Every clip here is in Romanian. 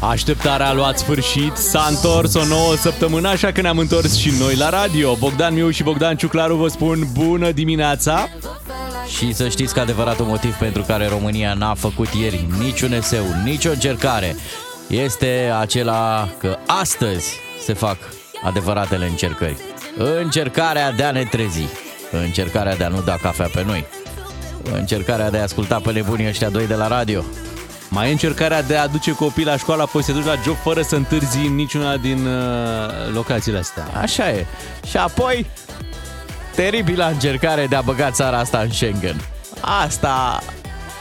Așteptarea a luat sfârșit, s-a întors o nouă săptămână, așa că ne-am întors și noi la radio. Bogdan Miu și Bogdan Ciuclaru vă spun bună dimineața! Și să știți că adevăratul motiv pentru care România n-a făcut ieri niciun eseu, nicio încercare, este acela că astăzi se fac adevăratele încercări. Încercarea de a ne trezi, încercarea de a nu da cafea pe noi, încercarea de a asculta pe nebunii ăștia doi de la radio, Mai e încercarea de a aduce copii la școală, apoi să te duci la job fără să întârzi în niciuna din uh, locațiile astea. Așa e. Și apoi, teribilă încercare de a băga țara asta în Schengen. Asta,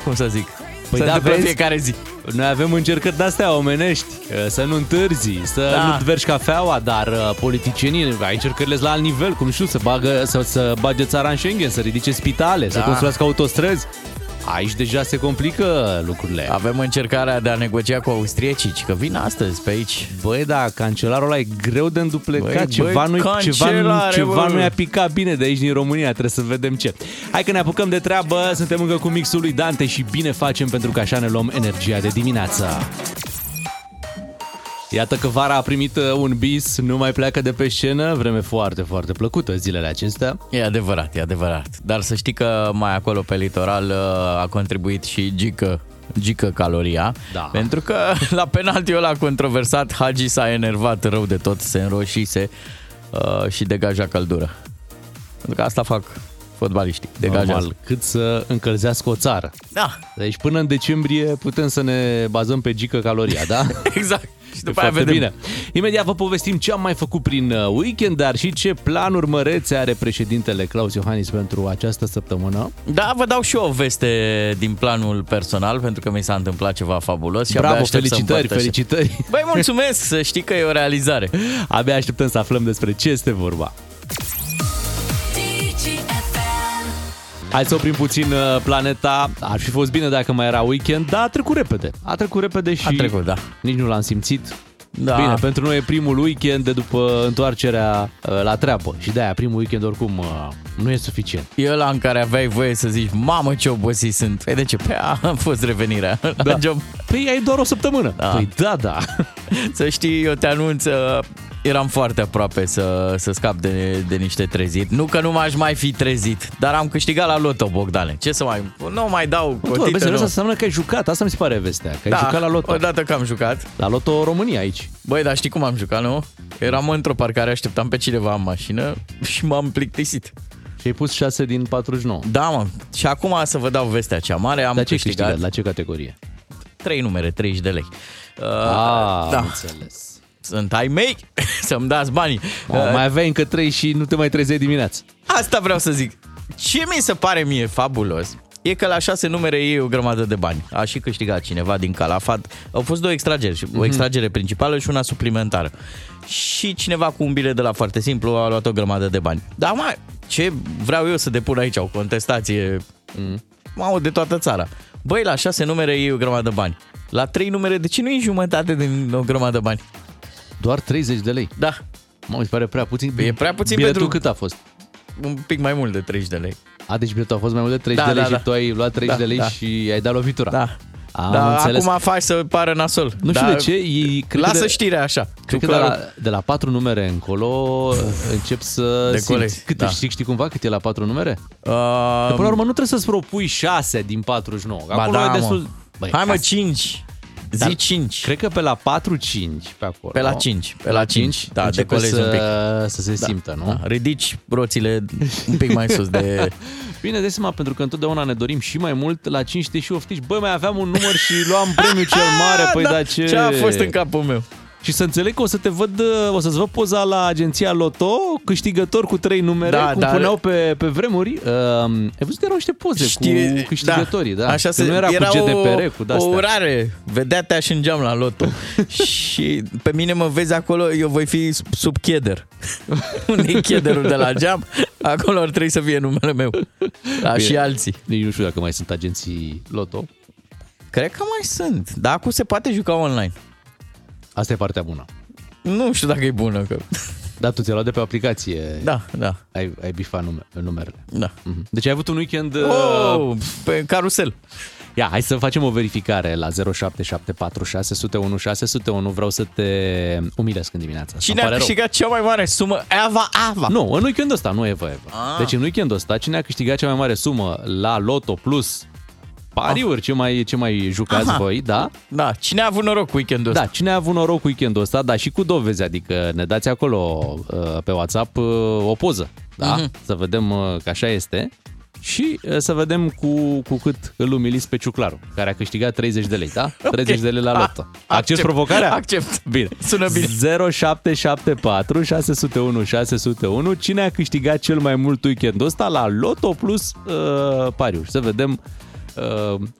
cum să zic, păi se da, întâmplă în vezi? fiecare zi. Noi avem încercări de-astea omenești, uh, să nu întârzi, să Da. nu-ți vergi cafeaua, dar uh, politicienii, ai încercările la alt nivel, cum știu, să, bagă, să, să bage țara în Schengen, să ridice spitale, să Da. construiască autostrăzi. Aici deja se complică lucrurile. Avem încercarea de a negocia cu austriecii, că vin astăzi pe aici. Băi, da, cancelarul ăla e greu de înduplecat. Băi, ceva băi, nu-i, ceva, cancelare, ceva bă. nu i-a picat bine de aici din România. Trebuie să vedem ce. Hai că ne apucăm de treabă. Suntem încă cu mixul lui Dante și bine facem pentru că așa ne luăm energia de dimineață. Iată că vara a primit uh, un bis, nu mai pleacă de pe scenă, vreme foarte, foarte plăcută zilele acestea. E adevărat, e adevărat. Dar să știi că mai acolo pe litoral uh, a contribuit și Gică, Gică Caloria. Da. Pentru că la penaltiul ăla controversat, Hagi s-a enervat rău de tot, se înroșise uh, și degaja căldură. Pentru că asta fac fotbaliștii, degajează. Normal, cât să încălzească o țară. Da, Deci până în decembrie putem să ne bazăm pe gică caloria, da? exact. Și E după aia foarte vedem. bine. Imediat vă povestim ce am mai făcut prin uh, weekend, dar și ce planuri mărețe are președintele Claus Iohannis pentru această săptămână. Da, vă dau și eu o veste din planul personal, pentru că mi s-a întâmplat ceva fabulos. Și abia Bravo, aștept să felicitări, împărtășesc. felicitări! Băi, mulțumesc, să știi că e o realizare. Abia așteptăm să aflăm despre ce este vorba. Hai să oprim puțin uh, planeta. Ar fi fost bine dacă mai era weekend, dar a trecut repede. A trecut repede și A trecut, da. nici nu l-am simțit. Da. Bine, pentru noi e primul weekend de după întoarcerea uh, la treabă și de-aia primul weekend oricum uh, nu e suficient. E ăla în care aveai voie să zici, mamă ce obosit sunt. Păi de ce? Păi a, a fost revenirea la Da. job. Păi ai doar o săptămână. Da. Păi da, da. Să știi, eu te anunț, uh, eram foarte aproape să, să scap de, de niște trezit. Nu că nu m-aș mai fi trezit, dar am câștigat la loto, Bogdane. Ce să mai... Nu mai dau Tu, cotită, vezi, nu. asta înseamnă că ai jucat, asta mi se pare vestea, că ai jucat la loto. odată că am jucat. La loto România aici. Băi, dar știi cum am jucat, nu? Eram într-o parcare, așteptam pe cineva în mașină și m-am plictisit. Și ai pus 6 din 49. Da, mă. Și acum să vă dau vestea cea mare. Am Dar ce câștigat câștigat? La ce categorie? trei numere, 30 de lei. Uh, Ah, da. am înțeles. Sunt ai mei să-mi dați banii. Oh, Uh, mai aveai încă 3 și nu te mai trezeai dimineața. Asta vreau să zic. Ce mi se pare mie fabulos e că la șase numere e o grămadă de bani. A și câștigat cineva din Calafat. Au fost două extrageri, și o extragere principală și una suplimentară. Și cineva cu un bilet de la foarte simplu a luat o grămadă de bani. Dar mai, ce vreau eu să depun aici? O contestație mm. mamă, de toată țara. Băi, la șase numere e o grămadă de bani. La trei numere, de ce nu e jumătate din o grămadă de bani? Doar 30 de lei. Da, Mă, mi se pare prea puțin. E prea puțin Biletul pentru- cât a fost? un pic mai mult de 30 de lei. A, deci biletul a fost mai mult de 30 Da, de lei da, și da. tu ai luat 30 Da, de lei da. și ai dat lovitura. Da. Am Dar înțeles. acum faci să pară nasol. Nu știu Dar de ce, ei, cred Lasă că de, știrea așa. Cred Tu că de clar- la, de la patru numere încolo încep să Decolezi, simți. Cât da. știi, știi cumva cât e la patru numere? Uh, Că până la urmă nu trebuie să-ți propui 6 din 49. ba Acolo da, e mă. destul... Băi, Hai mă, ca- 5. Dar Zi 5. Cred că pe la 4-5 pe acolo. Pe la 5. Pe la 5. Da, începe decolezi să, un pic. să se simtă, nu? Da, ridici roțile un pic mai sus de... Bine, de seama, pentru că întotdeauna ne dorim și mai mult, la 5 te și oftici, băi, mai aveam un număr și luam premiul cel mare, păi da, ce... Ce a fost în capul meu? Și să înțeleg că o să te văd, o să-ți văd poza la agenția Loto, câștigător cu trei numere, Da, cum dar- puneau pe, pe vremuri. Uh, ai văzut, erau niște poze Știi, cu câștigătorii, da. Așa Că se, nu era, era cu GDPR, o, cu o de-astea. urare. Vedea te și în geam la loto. și pe mine mă vezi acolo, eu voi fi sub- sub cheder. Unde e chederul de la geam? Acolo ar trebui să fie numele meu. Da, Bine. și alții. Nici nu știu dacă mai sunt agenții Loto. Cred că mai sunt. Dar acum se poate juca online. Asta e partea bună. Nu știu dacă e bună. Că... Da, tu ți-ai luat de pe aplicație, Da, da, ai, ai bifat nume, numerele. da. Mhm. Deci ai avut un weekend... Uh, Oh, pe carusel. Ia, hai să facem o verificare la 0774 601 601. Vreau să te umilesc în dimineața asta. Cine a câștigat cea mai mare sumă? Eva Ava. Nu, în weekendul ăsta, nu Eva Eva. Ah. Deci în weekendul ăsta, cine a câștigat cea mai mare sumă la Loto Plus pariuri, ce mai, ce mai jucați Aha. voi, da? Da, cine a avut noroc cu weekendul ăsta? Da, cine a avut noroc cu weekendul ăsta, da, și cu dovezi, adică ne dați acolo uh, pe WhatsApp uh, o poză, da? Uh-huh. Să vedem uh, că așa este și să vedem cu, cu cât îl umiliți pe Ciuclaru, care a câștigat 30 de lei, da? Okay. 30 de lei la lotă. Accept provocarea? Accept. Bine. Sună bine. 0774 601 601. Cine a câștigat cel mai mult weekendul ăsta la Loto plus uh, pariuri? Să vedem uh,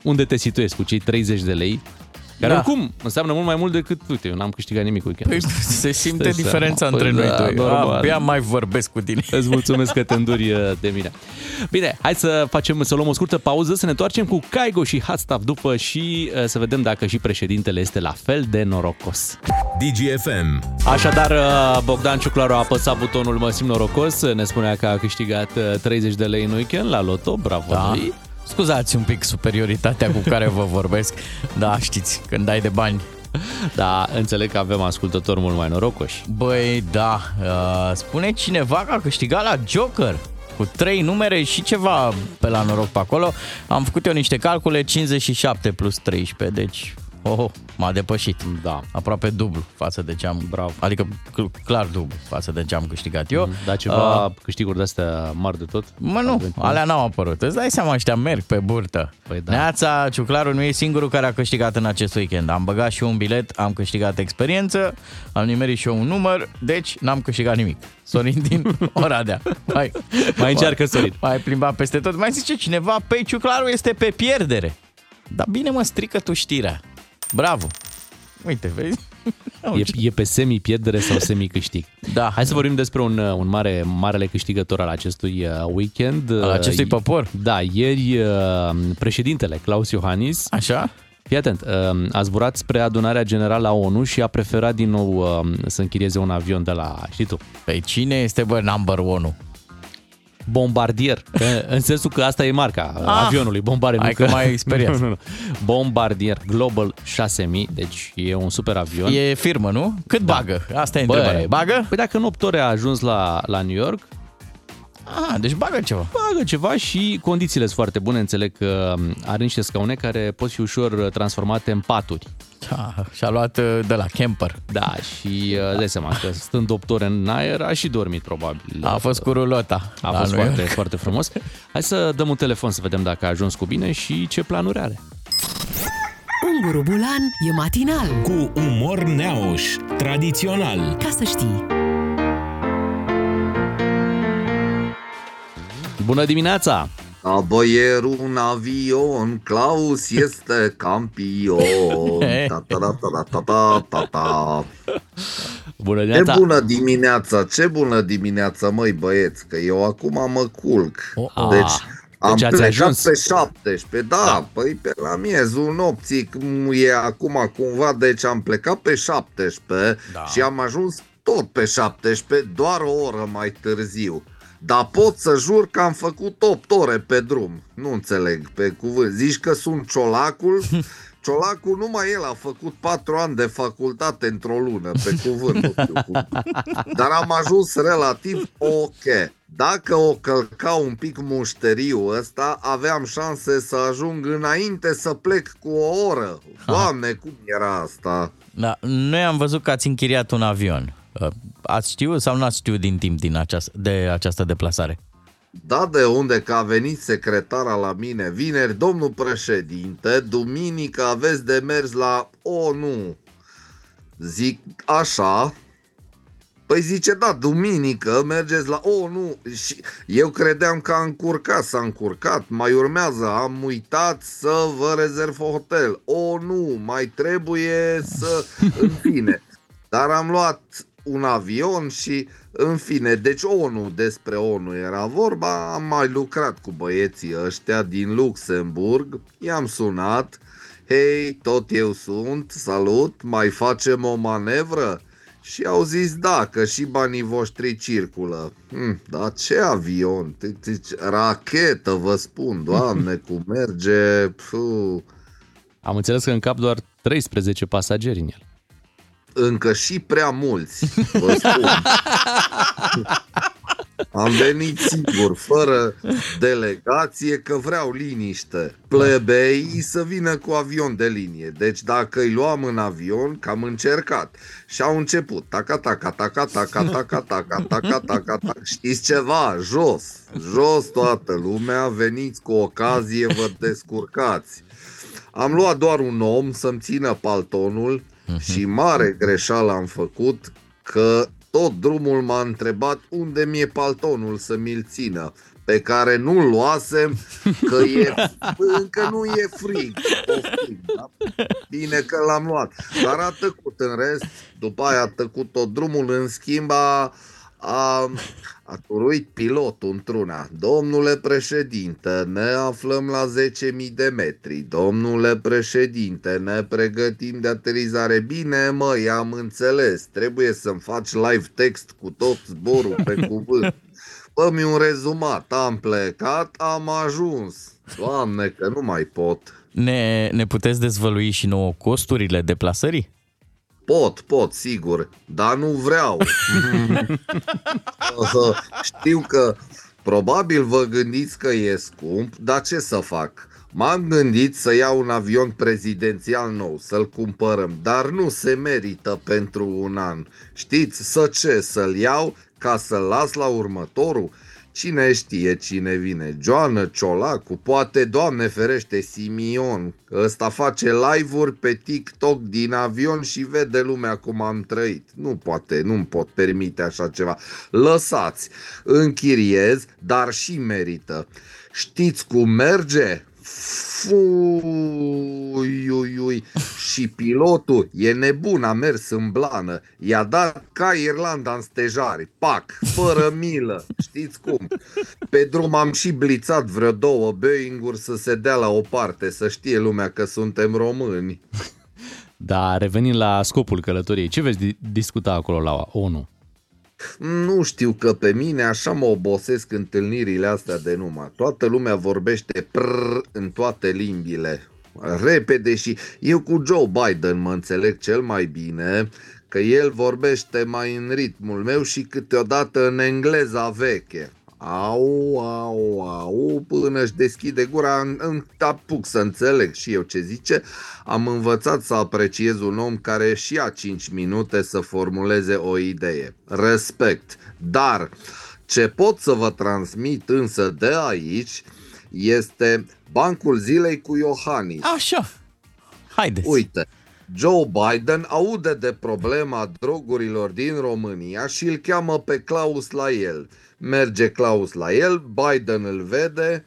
unde te situezi cu cei 30 de lei care da. oricum înseamnă mult mai mult decât, uite, eu n-am câștigat nimic cu Păi se simte Stai diferența seama. între păi, noi da, doi. Normal. Abia mai vorbesc cu tine. Îți mulțumesc că te înduri uh, de mine. Bine, hai să facem, să luăm o scurtă pauză, să ne întoarcem cu Caigo și Hatstaff după și uh, să vedem dacă și președintele este la fel de norocos. DGFM. Așadar, uh, Bogdan Ciuclaru a apăsat butonul Mă simt norocos, ne spunea că a câștigat 30 de lei în weekend la loto, bravo da. lui. Scuzați un pic superioritatea cu care vă vorbesc, da, știți, când ai de bani da, înțeleg că avem ascultători mult mai norocoși. Băi, da. Uh, spune cineva că a câștigat la Joker cu trei numere și ceva pe la noroc pe acolo. Am făcut eu niște calcule, 57 plus 13, deci Oh, oh, m-a depășit. Da. Aproape dublu față de ce am... Bravo. Adică clar dublu față de ce am câștigat eu. Da, ceva uh, câștiguri de-astea mari de tot? Mă, nu, Adventure. alea n-au apărut. Îți dai seama, ăștia merg pe burtă. Păi da. Neața, Ciuclaru nu e singurul care a câștigat în acest weekend. Am băgat și un bilet, am câștigat experiență, am nimerit și eu un număr, deci n-am câștigat nimic. Sorin din Oradea. Mai, mai încearcă Sorin. Mai plimba peste tot. Mai zice cineva, pe Ciuclaru este pe pierdere. Dar bine mă strică tu știrea. Bravo! Uite, vezi? E, e pe semi-pierdere sau semi-câștig. Da. Hai să vorbim despre un, un mare, marele câștigător al acestui uh, weekend. Al acestui popor? Da, ieri uh, președintele Claus Iohannis Așa? Fii atent, uh, a zburat spre adunarea generală a ONU și a preferat din nou să închirieze un avion de la, știi tu? Păi cine este, bă, number one Bombardier, în sensul că asta e marca ah, avionului, Bombardier. Hai că, că mai speriat. Nu, nu, nu. Bombardier Global 6000, deci e un super avion. E firmă, nu? Cât da. bagă? Asta e Bă, întrebarea. Bagă? Păi dacă în 8 ore a ajuns la, la New York, Ah, deci bagă ceva. Bagă ceva și condițiile sunt foarte bune. Înțeleg că are niște scaune care pot fi ușor transformate în paturi. Da, și-a luat uh, de la camper. Da, și uh, dai seama că stând 8 ore în aer a și dormit probabil. A fost cu rulota. A fost foarte, foarte frumos. Hai să dăm un telefon să vedem dacă a ajuns cu bine și ce planuri are. Unguru Bulan e matinal. Cu umor neauș, tradițional. Ca să știi. Bună dimineața! Boier un avion, Claus este campion. Ta ta ta ta ta ta ta ta. Bună dimineața! Ce bună dimineața, ce bună dimineața, măi băieți, că eu acum mă culc. Oh, deci am deci plecat ajuns? pe 17, da, da, păi pe la miezul nopții e acum cumva, deci am plecat pe 17 da. și am ajuns tot pe 17, doar o oră mai târziu. Dar pot să jur că am făcut 8 ore pe drum. Nu înțeleg, pe cuvânt. Zici că sunt ciolacul? Ciolacul numai el a făcut 4 ani de facultate într-o lună, pe cuvânt. Nu știu cum. Dar am ajuns relativ ok. Dacă o călca un pic mușteriu ăsta, aveam șanse să ajung înainte să plec cu o oră. Doamne, cum era asta? Da, noi am văzut că ați închiriat un avion. Uh, ați știut sau nu ați știut din timp din această, de această deplasare? Da, de unde că a venit secretara la mine vineri, domnul președinte, duminică aveți de mers la ONU. Zic așa, Păi zice, da, duminică mergeți la... Oh, nu, și eu credeam că a încurcat, s-a încurcat, mai urmează, am uitat să vă rezerv hotel. Oh, nu, mai trebuie să... În fine. Dar am luat un avion și, în fine, deci ONU, despre ONU era vorba, am mai lucrat cu băieții ăștia din Luxemburg, i-am sunat, hei, tot eu sunt, salut, mai facem o manevră? Și au zis da, că și banii voștri circulă. Hm, dar ce avion? Rachetă, vă spun, doamne, cum merge. Puh. Am înțeles că în cap doar 13 pasageri în el. Încă și prea mulți, vă spun. Am venit singur, fără delegație, că vreau liniște. Plebei să vină cu avion de linie. Deci dacă îi luam în avion, cam încercat. Și au început. Taca, taca, taca, taca, taca, taca, taca, taca, taca. Știți ceva? Jos. Jos toată lumea. Veniți cu ocazie, vă descurcați. Am luat doar un om să-mi țină paltonul și mare greșeală am făcut că tot drumul m-a întrebat unde mi-e paltonul să mi-l țină pe care nu-l luasem, că e, încă nu e frig. frig da? Bine că l-am luat. Dar a tăcut în rest, după aia a tăcut tot drumul, în schimb a, a, a turuit pilotul într-una. Domnule președinte, ne aflăm la 10.000 de metri. Domnule președinte, ne pregătim de aterizare. Bine, măi, am înțeles. Trebuie să-mi faci live text cu tot zborul pe cuvânt. fă un rezumat. Am plecat, am ajuns. Doamne, că nu mai pot. Ne, ne puteți dezvălui și nouă costurile deplasării? Pot, pot, sigur, dar nu vreau. Știu că probabil vă gândiți că e scump, dar ce să fac? M-am gândit să iau un avion prezidențial nou, să-l cumpărăm, dar nu se merită pentru un an. Știți, să ce, să-l iau ca să-l las la următorul? Cine știe cine vine? Joană Ciolacu, poate, Doamne ferește, Simion. Ăsta face live-uri pe TikTok din avion și vede lumea cum am trăit. Nu poate, nu-mi pot permite așa ceva. Lăsați, închiriez, dar și merită. Știți cum merge? Fui, ui, ui. Și pilotul e nebun, a mers în blană. I-a dat ca Irlanda în stejari. Pac, fără milă. Știți cum? Pe drum am și blițat vreo două Boeing-uri să se dea la o parte, să știe lumea că suntem români. Da, revenind la scopul călătoriei, ce veți discuta acolo la ONU? Nu știu că pe mine așa mă obosesc întâlnirile astea de numai. Toată lumea vorbește prr în toate limbile. Repede și eu cu Joe Biden mă înțeleg cel mai bine că el vorbește mai în ritmul meu și câteodată în engleza veche. Au, au, au, până își deschide gura, în apuc să înțeleg și eu ce zice. Am învățat să apreciez un om care și ia 5 minute să formuleze o idee. Respect. Dar ce pot să vă transmit însă de aici este bancul zilei cu Iohannis. Așa. Haideți. Uite, Joe Biden aude de problema drogurilor din România și îl cheamă pe Klaus la el. Merge Klaus la el, Biden îl vede,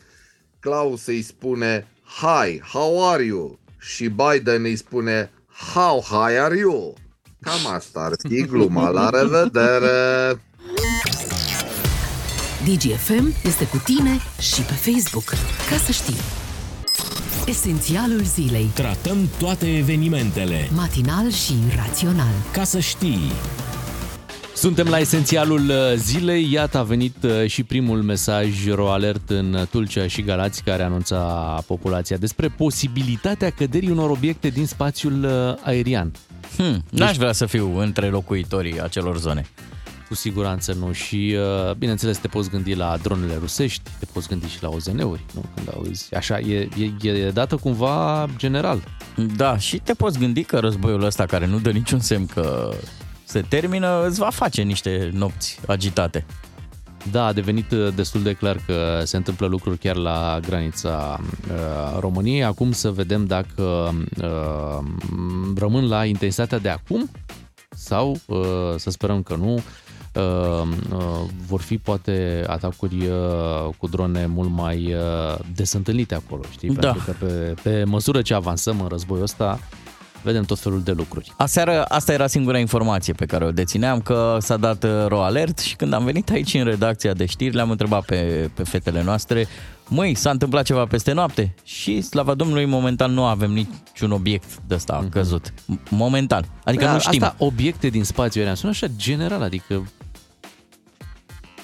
Klaus îi spune Hi, how are you? Și Biden îi spune How high are you? Cam asta ar fi gluma. La revedere! DGFM este cu tine și pe Facebook. Ca să știi. Esențialul zilei. Tratăm toate evenimentele. Matinal și rațional. Ca să știi. Suntem la esențialul uh, zilei. Iată a venit uh, și primul mesaj RoAlert în Tulcea și Galați care anunța populația despre posibilitatea căderii unor obiecte din spațiul uh, aerian. Hmm, deci... N-aș vrea să fiu între locuitorii acelor zone. Cu siguranță nu și, bineînțeles, te poți gândi la dronele rusești, te poți gândi și la OZN-uri, nu? Când auzi. Așa, e, e, e dată cumva general. Da, și te poți gândi că războiul ăsta care nu dă niciun semn că se termină, îți va face niște nopți agitate. Da, a devenit uh, destul de clar că se întâmplă lucruri chiar la granița uh, României. Acum să vedem dacă uh, rămân la intensitatea de acum sau, uh, să sperăm că nu, uh, uh, vor fi poate atacuri uh, cu drone mult mai uh, des întâlnite acolo, știi? Da. Pentru că pe, pe măsură ce avansăm în războiul ăsta, vedem tot felul de lucruri. Aseară, asta era singura informație pe care o dețineam, că s-a dat uh, ro alert și când am venit aici în redacția de știri, le-am întrebat pe, pe fetele noastre măi, s-a întâmplat ceva peste noapte și, slava Domnului, momentan nu avem niciun obiect de ăsta mm-hmm. căzut. Momentan. Adică Păi, nu știm. Asta, obiecte din spațiu aerian, sună așa general, adică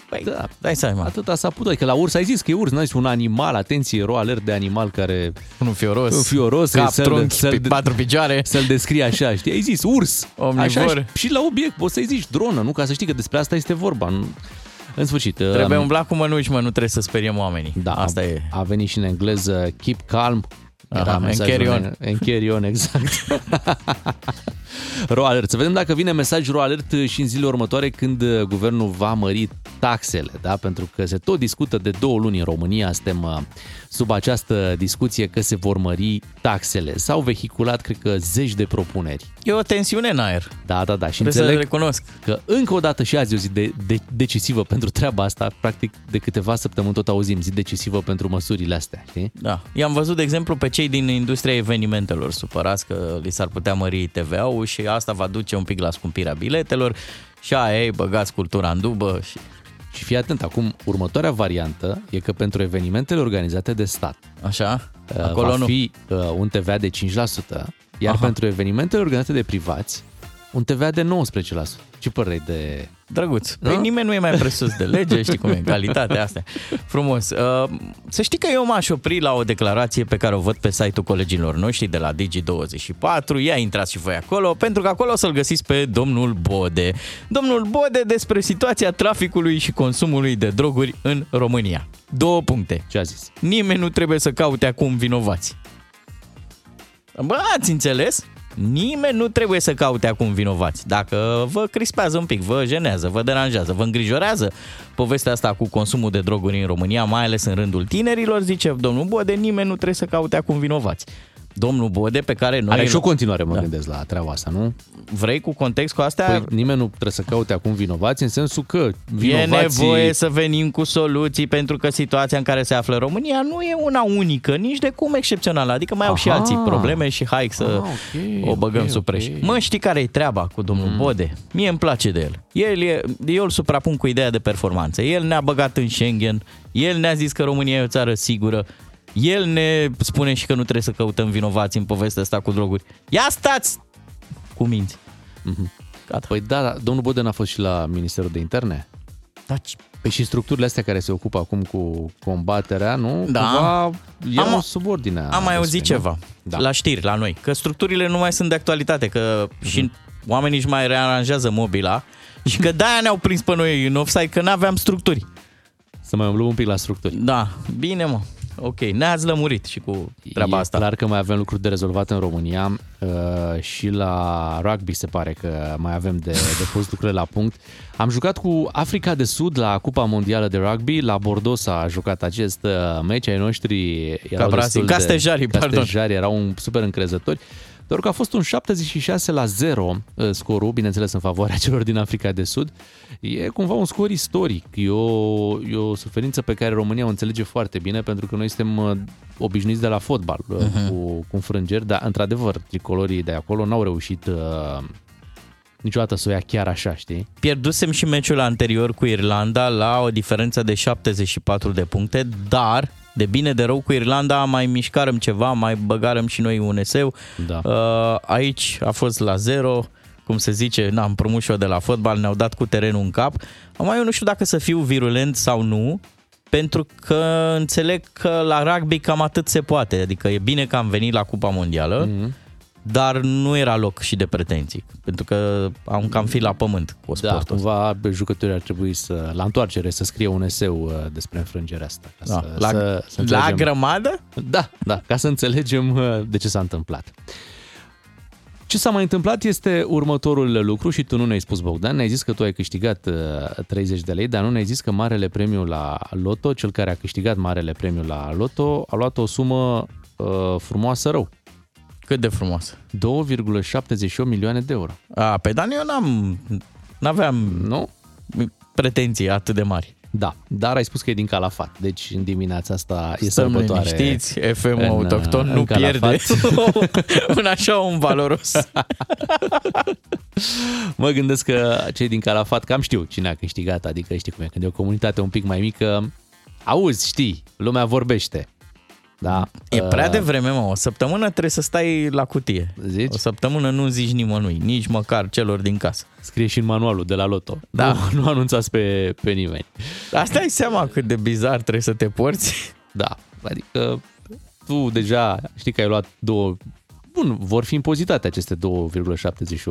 Păi, da, dai seama. atâta s-a putut. Adică la urs ai zis că e urs, n-ai zis un animal, atenție, ero alert de animal care Un fioros, un fioros, cap, să-l- trunchi, să-l- pe patru picioare. să-l descrie așa, știi? Ai zis urs. Omnivor. Așa, și- și la obiect poți să-i zici dronă, nu? Ca să știi că despre asta este vorba. Nu- În sfârșit. Trebuie um, umbla cu mănuși, mă, nu trebuie să speriem oamenii. Da, Asta a, e. a venit și în engleză keep calm. Era Aha, mesajul and carry on. în- and carry on, exact. Ro alert. Să vedem dacă vine mesaj ro alert și în zilele următoare când uh, guvernul va mări taxele, da? Pentru că se tot discută de două luni în România, suntem uh, sub această discuție că se vor mări taxele. S-au vehiculat, cred că, zeci de propuneri. E o tensiune în aer. Da, da, da. Și Trebuie să înțeleg recunosc. că încă o dată și azi e o zi de, de, decisivă pentru treaba asta. Practic, de câteva săptămâni tot auzim zi decisivă pentru măsurile astea, știi? Da. I-am văzut, de exemplu, pe cei din industria evenimentelor supărați că li s-ar putea mări TVA-ul și asta va duce un pic la scumpirea biletelor și aia ei, băgați cultura în dubă și... Și fii atent, acum următoarea variantă e că pentru evenimentele organizate de stat Așa? uh, Acolo va nu. fi uh, un TVA de 5%, iar Aha. pentru evenimentele organizate de privați, un TVA de 19%. Ce părere ai de... Drăguț. Da? Păi nimeni nu e mai presus de lege, știi cum e, calitatea asta. Frumos. Uh, Să știi că eu m-aș opri la o declarație pe care o văd pe site-ul colegilor noștri de la Digi24. Ia intrați și voi acolo, pentru că acolo o să-l găsiți pe domnul Bode. Domnul Bode despre situația traficului și consumului de droguri în România. Două puncte. Ce a zis? Nimeni nu trebuie să caute acum vinovați. Bă, ați înțeles? Nimeni nu trebuie să caute acum vinovați. Dacă vă crispează un pic, vă jenează, vă deranjează, vă îngrijorează povestea asta cu consumul de droguri în România, mai ales în rândul tinerilor, zice domnul Bode, nimeni nu trebuie să caute acum vinovați. Domnul Bode, pe care noi... Are și o continuare, mă Da. gândesc, la treaba asta, nu? Vrei cu context cu astea? Păi nimeni nu trebuie să caute acum vinovați, în sensul că E vinovații... nevoie să venim cu soluții pentru că situația în care se află România nu e una unică, nici de cum excepțională. Adică mai au și Aha. alții probleme și hai să Ah, ok, o băgăm ok, sub preș. ok. Mă, știi care e treaba cu domnul mm. Bode? Mie îmi place de el. el e, eu îl suprapun cu ideea de performanță. El ne-a băgat în Schengen, el ne-a zis că România e o țară sigură, el ne spune și că nu trebuie să căutăm vinovați în povestea asta cu droguri. Ia stați cu minți. Gata. Păi da, da, domnul Boden a fost și la Ministerul de Interne. Taci. Păi și structurile astea care se ocupă acum cu combaterea, nu? Da. Cumva iau Am- sub ordinea. Am mai auzit despre, nu? ceva Da. la știri, la noi, că structurile nu mai sunt de actualitate, că și oamenii își mai rearanjează mobila și că de-aia ne-au prins pe noi în offside, că n-aveam structuri. Să mai umblăm un pic la structuri. Da, bine mă, ok, ne-ați lămurit și cu treaba e asta. clar că mai avem lucruri de rezolvat în România uh, și la rugby se pare că mai avem de, de pus lucrurile la punct. Am jucat cu Africa de Sud la Cupa Mondială de Rugby, la Bordeaux s-a jucat acest uh, meci, ai noștri erau Cabrasi, destul de... Castejarii, pardon. Castejarii erau un super încrezători. Doar că a fost un 76 la 0 uh, scorul, bineînțeles în favoarea celor din Africa de Sud. E cumva un scor istoric. E o, e o suferință pe care România o înțelege foarte bine pentru că noi suntem uh, obișnuiți de la fotbal uh, Mhm. cu, cu înfrângeri, dar într-adevăr tricolorii de acolo n-au reușit uh, niciodată să o ia chiar așa, știi? Pierdusem și meciul anterior cu Irlanda la o diferență de 74 de puncte, dar de bine de rău cu Irlanda mai mișcarăm ceva, mai băgarăm și noi un eseu. Da. Uh, aici a fost la zero, cum se zice, n-am promut și eu de la fotbal, ne-au dat cu terenul în cap. Acum eu nu știu dacă să fiu virulent sau nu, pentru că înțeleg că la rugby cam atât se poate. Adică e bine că am venit la Cupa Mondială, Mhm. mm-hmm. Dar nu era loc și de pretenții. Pentru că am cam fi la pământ cu Da, sportul. cumva jucătorii ar trebui să, la întoarcere, să scrie un eseu uh, despre înfrângerea asta. Ca Da. să, La, să, să la înțelegem- grămadă? Da, da, ca să înțelegem uh, de ce s-a întâmplat. Ce s-a mai întâmplat este următorul lucru și tu nu ne-ai spus, Bogdan, ne-ai zis că tu ai câștigat uh, 30 de lei, dar nu ne-ai zis că marele premiu la Loto, cel care a câștigat marele premiu la Loto, a luat o sumă uh, frumoasă rău. Cât de frumos. 2,78 milioane de euro. A, pe Dan eu n-am, n-aveam Nu? pretenții atât de mari. Da, dar ai spus că e din Calafat, deci în dimineața asta e Stăm sărbătoare. liniștiți, FM-ul în, autohton în nu Calafat. pierde un așa un valoros. Mă gândesc că cei din Calafat cam știu cine a câștigat, adică știi cum e, când e o comunitate un pic mai mică, auzi, știi, lumea vorbește. Da. E prea devreme, mă. O săptămână trebuie să stai la cutie. Zici? O săptămână nu zici nimănui, nici măcar celor din casă. Scrie și în manualul de la Loto. Da. Nu, nu anunțați pe, pe nimeni. Asta ai seama cât de bizar trebuie să te porți? Da. Adică tu deja știi că ai luat două... Bun, vor fi impozitate aceste 2,71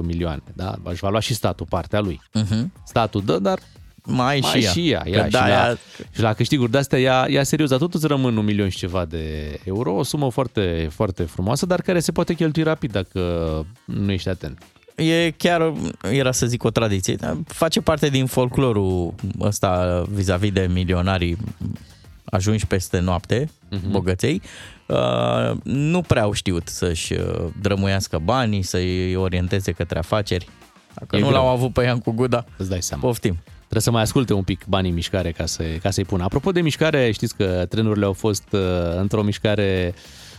milioane, da? Își va lua și statul partea lui. Uh-huh. Statul dă, dar Mai, mai și ea. și ea. ea Că și, da, la, ea- și la câștiguri de-astea, ea, ea serios, dar tot îți rămân un milion și ceva de euro, o sumă foarte, foarte frumoasă, dar care se poate cheltui rapid dacă nu ești atent. E chiar, era să zic o tradiție, dar face parte din folclorul ăsta vis-a-vis de milionarii ajunși peste noapte, uh-huh. bogăței. Uh, nu prea au știut să-și uh, drămuiască banii, să-i orienteze către afaceri. Dacă E nu greu. l-au avut pe ea cu guda, Îți dai seama. poftim. Trebuie să mai asculte un pic banii în mișcare ca, să, ca să-i pună. Apropo de mișcare, știți că trenurile au fost uh, într-o mișcare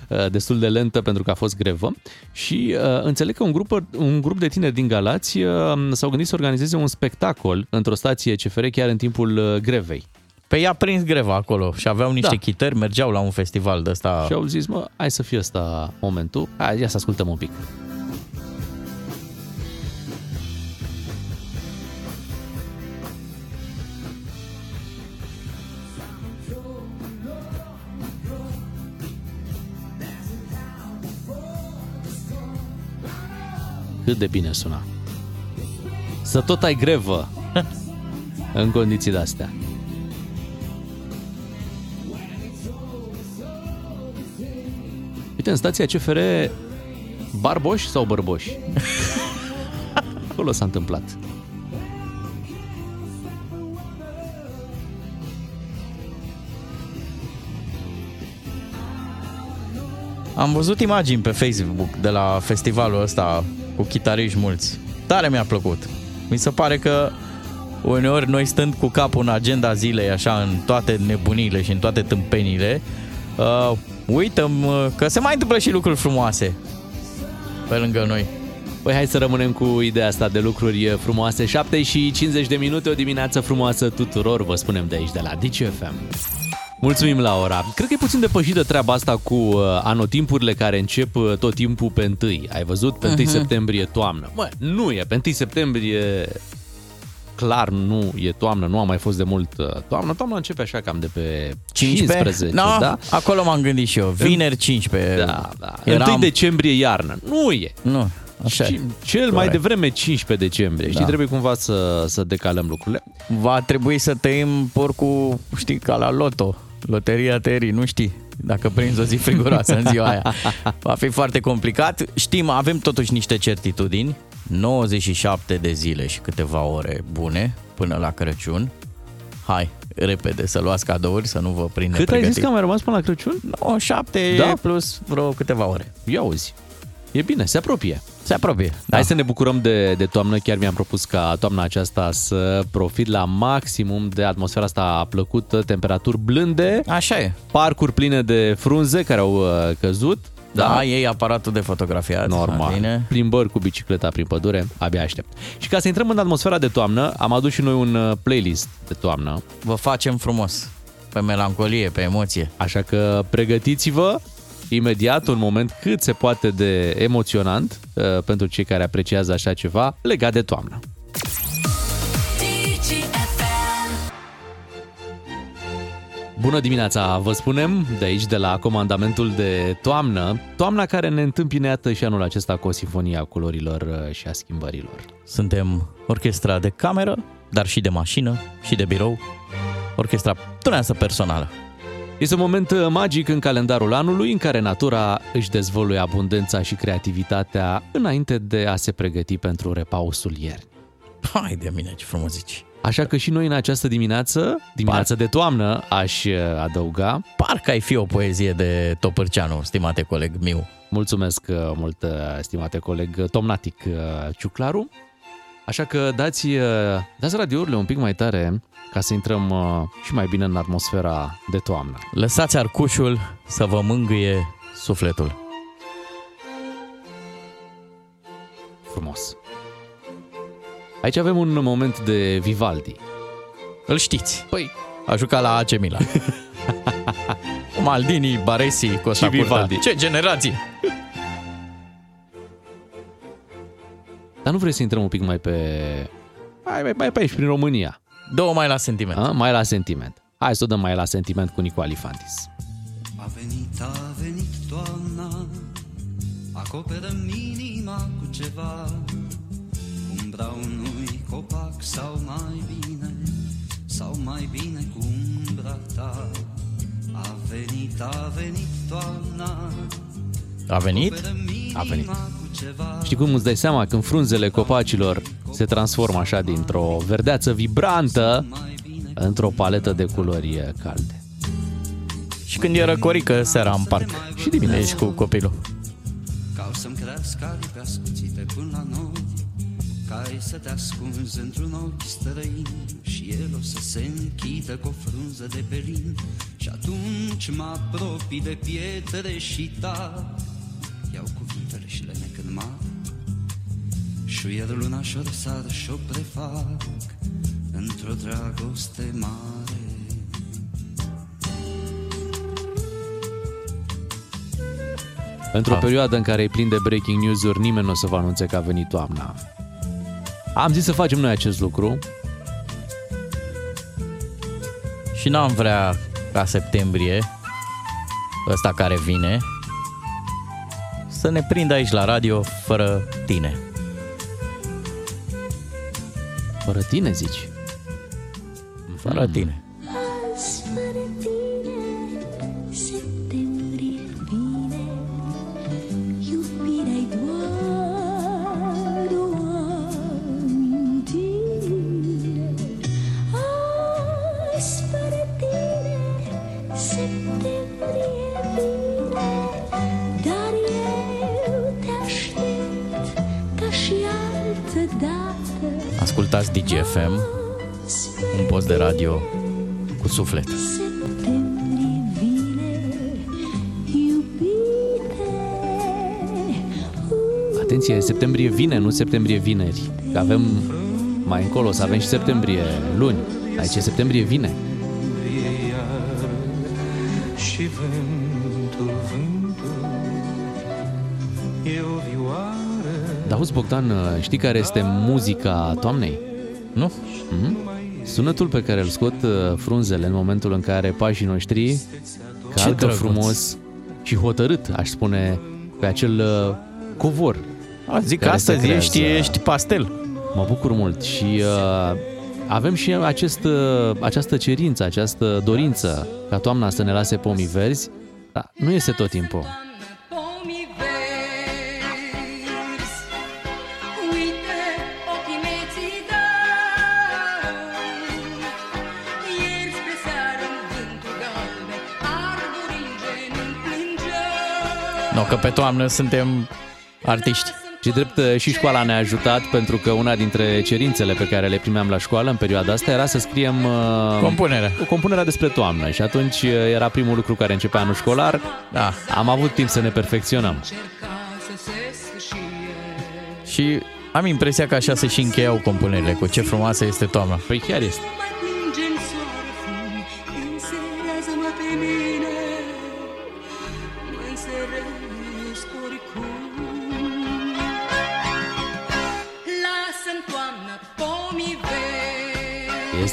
uh, destul de lentă pentru că a fost grevă și uh, înțeleg că un grup, un grup de tineri din Galați uh, s-au gândit să organizeze un spectacol într-o stație CFR chiar în timpul uh, grevei. Pe ea a prins greva acolo și aveau niște Da. chitări, mergeau la un festival de ăsta. Și au zis, mă, hai să fie ăsta momentul. Hai, ia să ascultăm un pic. Cât de bine suna. Să tot ai grevă în condiții de-astea. Uite, în stația CFR, barboși sau bărboși? Acolo s-a întâmplat. Am văzut imagini pe Facebook de la festivalul ăsta cu chitariști mulți. Tare mi-a plăcut. Mi se pare că uneori noi stând cu capul în agenda zilei, așa, în toate nebunile și în toate tâmpenile, uh, uităm uh, că se mai întâmplă și lucruri frumoase pe lângă noi. Păi hai să rămânem cu ideea asta de lucruri frumoase. 7 și 50 de minute, o dimineață frumoasă tuturor, vă spunem de aici, de la DCFM. Mulțumim, Laura. Cred că e puțin depășită treaba asta cu uh, anotimpurile care încep uh, tot timpul pe 1. Ai văzut? Pe 1 Mhm. septembrie toamnă. Mă, nu e. Pe 1 septembrie clar nu e toamnă, nu a mai fost de mult uh, toamnă. Toamna începe așa cam de pe 15, no, da? Acolo m-am gândit și eu. Vineri 15. Da, da. 1 decembrie iarnă. Nu e. Nu, așa Și e. cel mai Corect. devreme 15 decembrie. Știi, Da. trebuie cumva să, să decalăm lucrurile. Va trebui să tăiem porcul, știi, ca la loto. Loteria Terii, nu știi dacă prinzi o zi friguroasă în ziua aia. Va fi foarte complicat. Știm, avem totuși niște certitudini. 97 de zile și câteva ore bune până la Crăciun. Hai, repede să luați cadouri, să nu vă prinde Cât ai zis pregătit. că am mai rămas până la Crăciun? 97 Da? da? plus vreo câteva ore. Ia uzi. E bine, se apropie. Se apropie. Da. Hai să ne bucurăm de, de toamnă. Chiar mi-am propus ca toamna aceasta să profit la maximum de atmosfera asta plăcută, temperaturi blânde, Așa e. parcuri pline de frunze care au uh, căzut. Da, da ei aparatul de fotografiat. Normal. Bine. Plimbări cu bicicleta prin pădure, abia aștept. Și ca să intrăm în atmosfera de toamnă, am adus și noi un uh, playlist de toamnă. Vă facem frumos. Pe melancolie, pe emoție. Așa că pregătiți-vă imediat un moment cât se poate de emoționant uh, pentru cei care apreciază așa ceva legat de toamnă. Bună dimineața, vă spunem de aici, de la comandamentul de toamnă. Toamna care ne întâmpine iată și anul acesta cu o sinfonie a culorilor uh, și a schimbărilor. Suntem orchestra de cameră, dar și de mașină și de birou. Orchestra dumneavoastră personală. Este un moment uh, magic în calendarul anului în care natura își dezvăluie abundența și creativitatea înainte de a se pregăti pentru repausul ierni. Hai de mine, ce frumos zici. Așa că și noi în această dimineață, dimineața de toamnă, aș uh, adăuga. Parcă ai fi o poezie de Topârceanu, stimate coleg miu. Mulțumesc uh, mult, uh, stimate coleg Tomnatic uh, Ciuclaru. Așa că dați, uh, dați radiourile un pic mai tare ca să intrăm uh, și mai bine în atmosfera de toamnă. Lăsați arcușul să vă mângâie sufletul. Frumos. Aici avem un moment de Vivaldi. Îl știți. Păi, A jucat la AC Milan. Maldini, Baresi, Costa Și Vivaldi. Curta. Ce generație! Dar nu vrei să intrăm un pic mai pe... Mai, mai, mai pe aici, prin România. Două mai la sentiment. A? Mai la sentiment. Hai să o dăm mai la sentiment cu Nicu Alifantis. A venit, a venit toamna Acoperă minima cu ceva Umbra unui copac sau mai bine Sau mai bine cu umbra ta A venit, a venit toamna A venit? Acoperă minima A venit. cu ceva Știi cum îți dai seama când frunzele copacilor se transformă așa dintr-o verdeață vibrantă într-o paletă de culori calde. Și când e răcorică seara în parc. Și dimineața. Ești cu copilul. Ca o să-mi crească aripi ascuțite până la noi Ca ai să te ascunzi într-un ochi străin Și el o să se închidă cu o frunză de pelin Și atunci mă apropii de pietre și ta Iau cuvintele și le nec în mare Șuier luna și-o răsar și-o prefac Într-o dragoste mare Într-o Ah. perioadă în care e plin de breaking news-uri, nimeni nu o să vă anunțe că a venit toamna. Am zis să facem noi acest lucru. Și n-am vrea ca septembrie, ăsta care vine, să ne prindă aici la radio fără tine. Fără tine, zici? Fără tine. DGFM, un post de radio cu suflet. Septembrie vine, iubite Atenție, septembrie vine, nu septembrie vineri. Că avem mai încolo, o să avem și septembrie luni. Aici e septembrie vine. și vântul, vântul e o vioară Dar auzi, Bogdan, știi care este muzica toamnei? Nu? Mhm. Sunetul pe care îl scot uh, frunzele în momentul în care pașii noștri calcă drăguț. frumos și hotărât, aș spune, pe acel uh, covor. A, zic că care se astăzi ești, creează. ești pastel. Mă bucur mult și uh, avem și acest, uh, această cerință, această dorință ca toamna să ne lase pomii verzi, dar nu este tot timpul. No, că pe toamnă suntem artiști. Și drept uh, și școala ne-a ajutat pentru că una dintre cerințele pe care le primeam la școală în perioada asta era să scriem uh, Compunerea. o compunerea despre toamnă și atunci uh, era primul lucru care începea anul școlar. Da. Am avut timp să ne perfecționăm. Și am impresia că așa se și încheiau compunerile, cu ce frumoasă este toamna. Păi chiar este.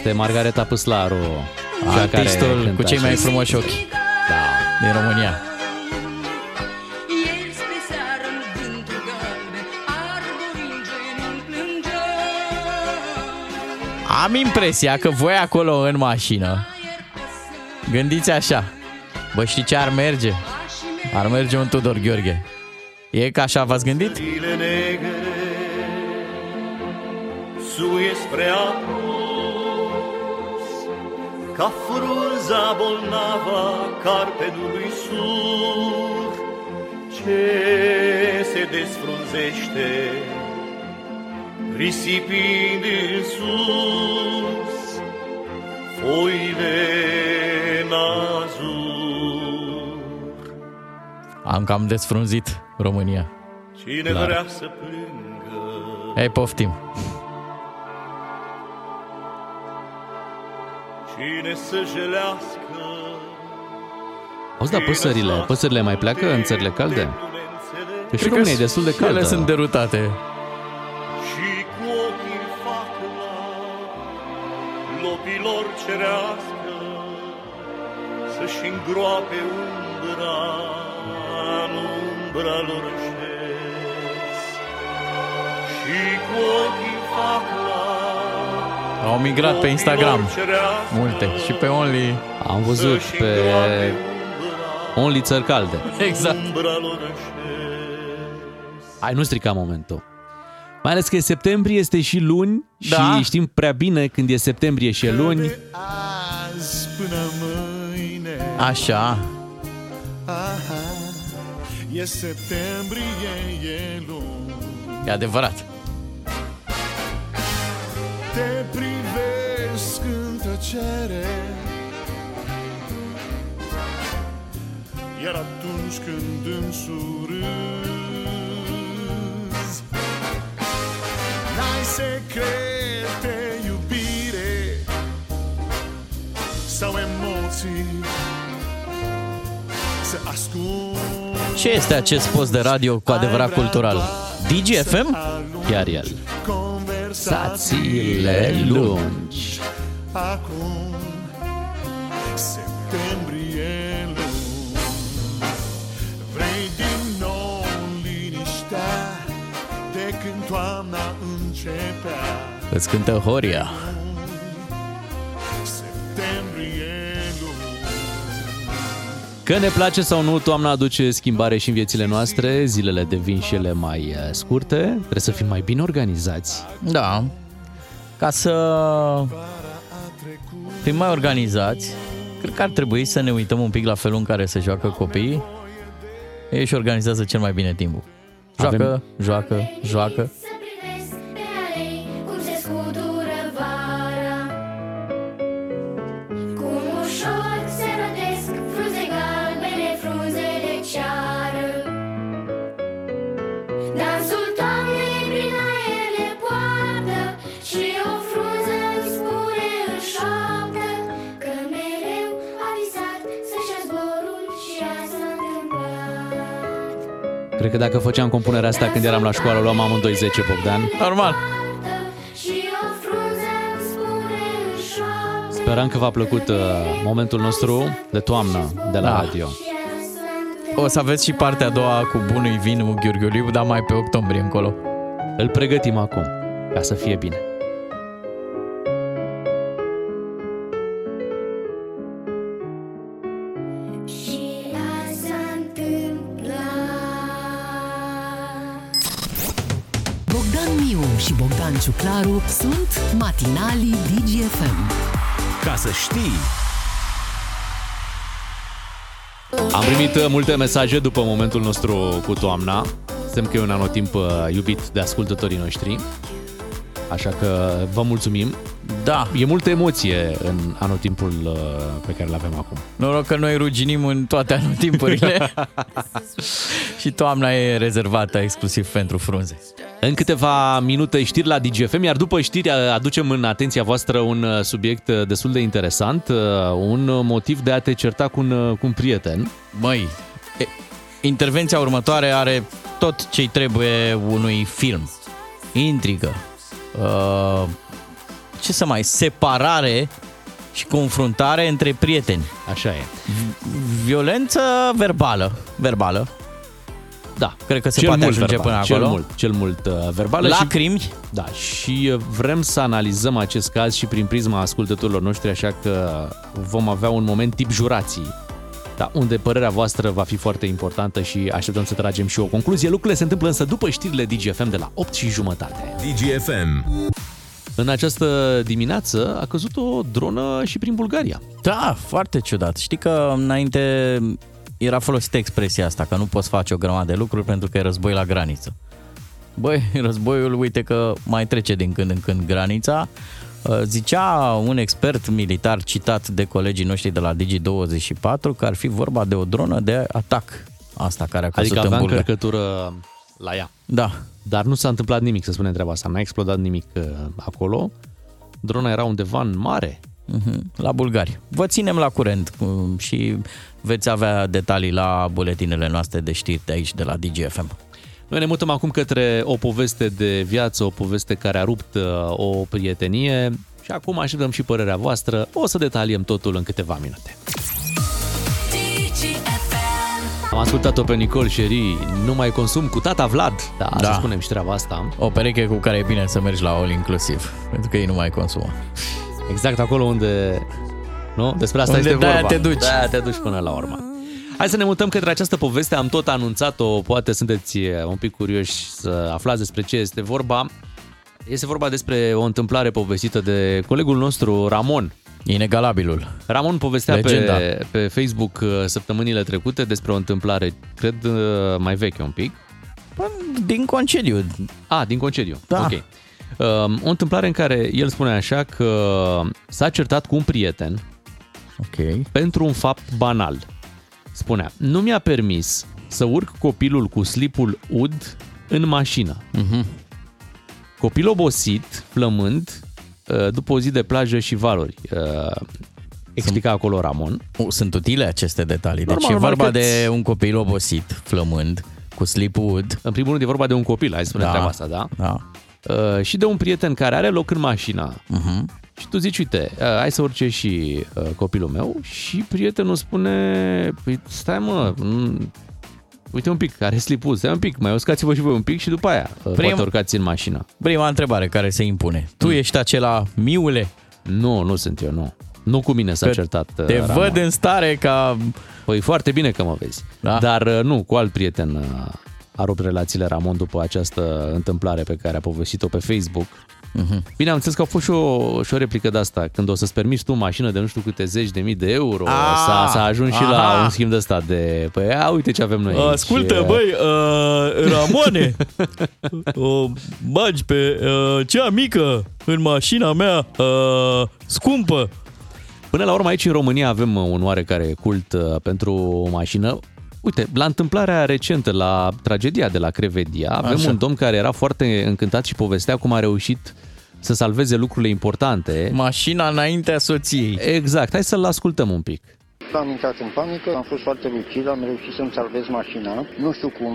Este Margareta Păslaru, cea care Artistul cântă cu cei mai acest- frumoși ochi Da. din România. Ieri spre seară în vântul galben, arborii în genunchi plângeau. Am impresia că voi acolo în mașină gândiți așa. Bă, știi ce ar merge? Ar merge un Tudor Gheorghe. E ca așa v-ați gândit? Zile negre suie spre apus Ca frunza bolnava carpedului sur Ce se desfrunzește Risipind în sus Foile în azur Am cam desfrunzit România. Cine Clar. vrea să plângă Ei, poftim. Cine să jelească Auzi, da, păsările, păsările mai pleacă în țările calde? Că și România e destul de caldă. Ele sunt derutate. Și cu ochii în fac la lopilor cerească Să-și îngroape umbra în umbra lor șez. Și cu ochii în fac la Au migrat pe Instagram. Multe. Și pe Only. Am văzut pe Only țări calde. Exact. umbra lor șez. Hai, nu strica momentul. Mai ales că e septembrie, este și luni Da. și știm prea bine când e septembrie și e luni. Azi până mâine Așa. Aha, E septembrie, e luni E adevărat. Te privesc în tăcere Iar atunci când îmi surâzi N-ai secrete, iubire Sau emoții Să ascund Ce este acest post de radio cu adevărat cultural? DGFM? Chiar el. Conversațiile lungi. Acum Septembrie luni Vrei din nou liniștea De când toamna începea Îți cântă Horia. Septembrie luni Că ne place sau nu, toamna aduce schimbare și în viețile noastre, zilele devin și ele mai eh, scurte, trebuie să fim mai bine organizați. Da. Ca să fim mai organizați, cred că ar trebui să ne uităm un pic la felul în care se joacă copiii. Ei își organizează cel mai bine timpul. Joacă, Avem- joacă, joacă. Dacă făceam compunerea asta când eram la școală, luam amândoi 10, Bogdan. Normal. Și o frunză îmi spune în șoaptă Sperăm că v-a plăcut uh, momentul nostru de toamnă de la Da. radio. O să aveți și partea a doua cu bunul vinul Gheorghiuliu, dar mai pe octombrie încolo. Îl pregătim acum, ca să fie bine. Bogdan Ciuclaru sunt matinalii DGFM. Ca să știi, Am primit uh, multe mesaje după momentul nostru cu toamna. Semn că e un anotimp uh, iubit de ascultătorii noștri. Așa că vă mulțumim. Da. E multă emoție în anotimpul uh, pe care îl avem acum. Noroc că noi ruginim în toate anotimpurile. și toamna e rezervată exclusiv pentru frunze. În câteva minute știri la DGFM, iar după știri aducem în atenția voastră un uh, subiect uh, destul de interesant, uh, un motiv de a te certa cu un, uh, cu un prieten. Măi, e, intervenția următoare are tot ce-i trebuie unui film. Intrigă. Uh, ce să mai... Separare și confruntare între prieteni. Așa e. Violență verbală. Verbală. Da. Cred că se cel poate mult ajunge verbal, până cel acolo. Mult, cel mult uh, verbală. Lacrimi. Și, da, și uh, vrem să analizăm acest caz și prin prisma ascultătorilor noștri, așa că vom avea un moment tip jurații. Da, unde părerea voastră va fi foarte importantă și așteptăm să tragem și o concluzie. Lucrurile se întâmplă însă după știrile DGFM de la 8 și jumătate. DGFM. În această dimineață a căzut o dronă și prin Bulgaria. Da, foarte ciudat. Știi că înainte era folosită expresia asta, că nu poți face o grămadă de lucruri pentru că e război la graniță. Băi, războiul, uite că mai trece din când în când granița. Uh, Zicea un expert militar citat de colegii noștri de la Digi24 că ar fi vorba de o dronă de atac. Asta care a căzut Adică în avea Bulgaria. încărcătură la ea. Da. Dar nu s-a întâmplat nimic, să spunem treaba asta. N-a explodat nimic uh, acolo. Drona era undeva în mare. Mhm, La bulgari. Vă ținem la curent um, și veți avea detalii la buletinele noastre de știri de aici, de la DGFM. Noi ne mutăm acum către o poveste de viață, o poveste care a rupt uh, o prietenie și acum așteptăm și părerea voastră. O să detaliem totul în câteva minute. Am ascultat-o pe Nicole Sherry, nu mai consum cu tata Vlad. Da, da. să spunem și treaba asta. O pereche cu care e bine să mergi la all inclusiv, pentru că ei nu mai consumă. Exact acolo unde... Nu? Despre asta Unde este de-aia vorba. te duci. De-aia te duci până la urmă. Hai să ne mutăm către această poveste, am tot anunțat-o, poate sunteți eh, un pic curioși să aflați despre ce este vorba. Este vorba despre o întâmplare povestită de colegul nostru Ramon. Inegalabilul. Ramon povestea Legenda. pe, pe Facebook eh, săptămânile trecute despre o întâmplare, cred, eh, mai veche un pic. Din concediu. A, din concediu. Da. Ok. Um, o întâmplare în care el spune așa că s-a certat cu un prieten Ok. pentru un fapt banal. Spunea, nu mi-a permis să urc copilul cu slipul ud în mașină. Mhm. Copil obosit, flămând, uh, după o zi de plajă și valuri. Uh, Explica acolo Ramon. Sunt utile aceste detalii. Normal, deci e normal vorba că de un copil obosit, flămând, cu slip wood. În primul rând e vorba de un copil, hai să spunem Da, treaba asta, da? Da. Uh, și de un prieten care are loc în mașină. Uh-huh. Și tu zici, uite, uh, hai să urce și uh, copilul meu și prietenul spune, păi stai mă, mm, uite un pic, are slipul, stai un pic, mai uscați-vă și voi un pic și după aia uh, Prim- poate urcați în mașină. Prima întrebare care se impune. Tu ești acela miule? Nu, nu sunt eu, nu. Nu cu mine s-a Că certat uh, Te Ramon. văd în stare ca... Păi foarte bine că mă vezi. Da. Dar uh, nu, cu alt prieten uh, a rupt relațiile Ramon după această întâmplare pe care a povestit-o pe Facebook. Mhm. Bine, am înțeles că a fost și o, și o replică de asta. Când o să-ți permiți tu o mașină de nu știu câte zeci de mii de euro, Ah, s-a, s-a ajuns și la aha. un schimb de ăsta de... Păi, a, uite ce avem noi aici. Ascultă, băi, uh, Ramone, o bagi pe uh, cea mică în mașina mea uh, scumpă. Până la urmă aici în România avem uh, un oarecare cult uh, pentru o mașină. Uite, la întâmplarea recentă, la tragedia de la Crevedia, avem Așa. un domn care era foarte încântat și povestea cum a reușit să salveze lucrurile importante. Mașina înaintea soției. Exact, hai să-l ascultăm un pic. Am intrat în panică, am fost foarte lucid, am reușit să-mi salvez mașina. Nu știu cum,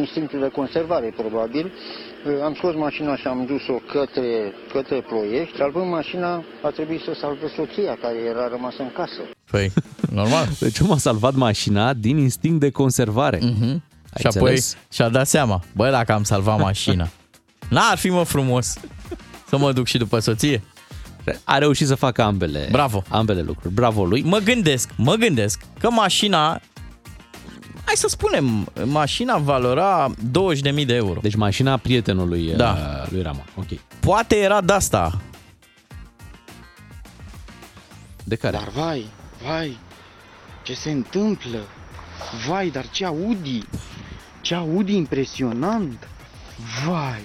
instinctul de conservare probabil. Am scos mașina și am dus-o către, către ploiești. Salvând mașina, a trebuit să salvez soția care era rămasă în casă. Păi, normal. Deci om a salvat mașina din instinct de conservare. Mhm. Ai Și apoi înțeles? și-a dat seama, bă, dacă am salvat mașina, n-ar fi mă frumos să mă duc și după soție? A reușit să facă ambele, Bravo. ambele lucruri. Bravo lui. Mă gândesc, mă gândesc că mașina, hai să spunem, mașina valora 20.000 de euro. Deci mașina prietenului Da. uh, lui Ramon. Ok. Poate era de asta. De care? Dar vai, vai, ce se întâmplă? Vai, dar ce Audi! Ce Audi impresionant! Vai!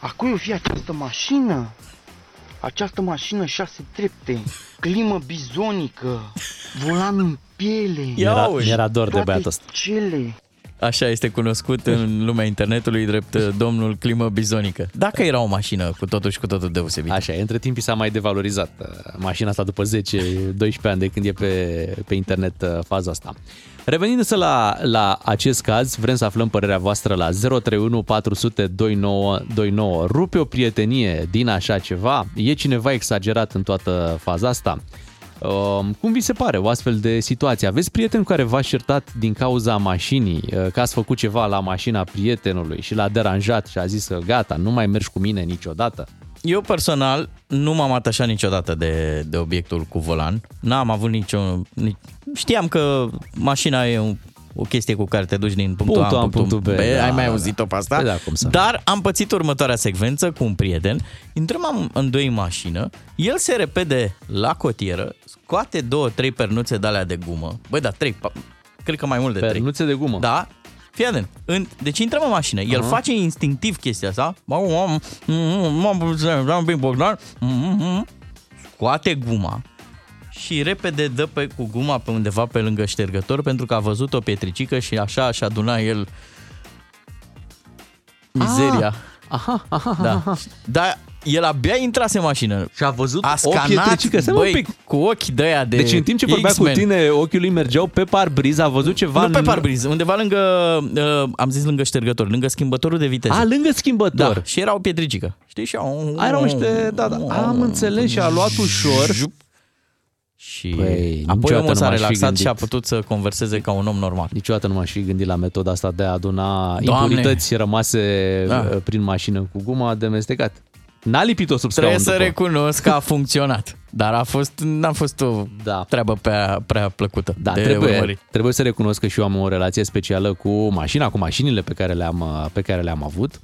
A cui o fi această mașină? Această mașină șase trepte, climă bizonică, volan în piele. Era, era dor de toate băiatul ăsta. Cele. Așa este cunoscut în lumea internetului drept uh, domnul climă bizonică. Dacă era o mașină cu totul și cu totul deosebit. Așa, e, între timp i s-a mai devalorizat uh, mașina asta după 10-12 ani de când e pe, pe internet uh, faza asta. Revenind însă la, la acest caz, vrem să aflăm părerea voastră la 031 400 2929. Rupe o prietenie din așa ceva? E cineva exagerat în toată faza asta? Um, cum vi se pare o astfel de situație? Aveți prieten cu care v-ați certat din cauza mașinii, uh, că ați făcut ceva la mașina prietenului și l-a deranjat și a zis că gata, nu mai mergi cu mine niciodată? Eu personal nu m-am atașat niciodată de, de obiectul cu volan. N-am avut nicio... Nici... Știam că mașina e un, o chestie cu care te duci din punctul, Punctul A în punctul B. da, Ai mai da, auzit-o pe asta? Păi da, cum să nu. Dar am pățit următoarea secvență cu un prieten. Intrăm am- în doi în mașină, el se repede la cotieră, scoate două, trei pernuțe de alea de gumă. Băi, da, trei, pa- cred că mai mult de trei. Pernuțe de gumă? Da, Fii atent. În, deci intrăm în mașină. El Aha. face instinctiv chestia asta. Scoate guma și repede dă pe, cu guma pe undeva pe lângă ștergător pentru că a văzut o pietricică și așa și aduna el mizeria. Aha, aha, Da. aha. Dar el abia intrase în mașină. Și a văzut a o scanat, pietricică. Stai, mă, băi, un pic. cu ochi de aia de Deci în timp ce vorbea X-Men. cu tine, ochii lui mergeau pe parbriz, a văzut ceva... Nu pe în- parbriz, undeva lângă, uh, am zis lângă ștergător, lângă schimbătorul de viteză. A, lângă schimbător. Da, și era o pietricică. Știi, și au... A, erau niște... Da, da, am înțeles și a luat ușor. Și Păi, apoi niciodată omul nu s-a m-aș fi relaxat gândit. și a putut să converseze ca un om normal. Niciodată nu m-aș fi gândit la metoda asta de a aduna Doamne! impurități rămase Da. uh, prin mașină cu guma de mestecat. N-a lipit-o sub scaun Trebuie să după. recunosc că a funcționat. Dar a fost, n-a fost o da. treabă prea, prea plăcută Da, de trebuie, urmărit. trebuie să recunosc că și eu am o relație specială cu mașina, cu mașinile pe care le-am, uh, pe care le-am avut.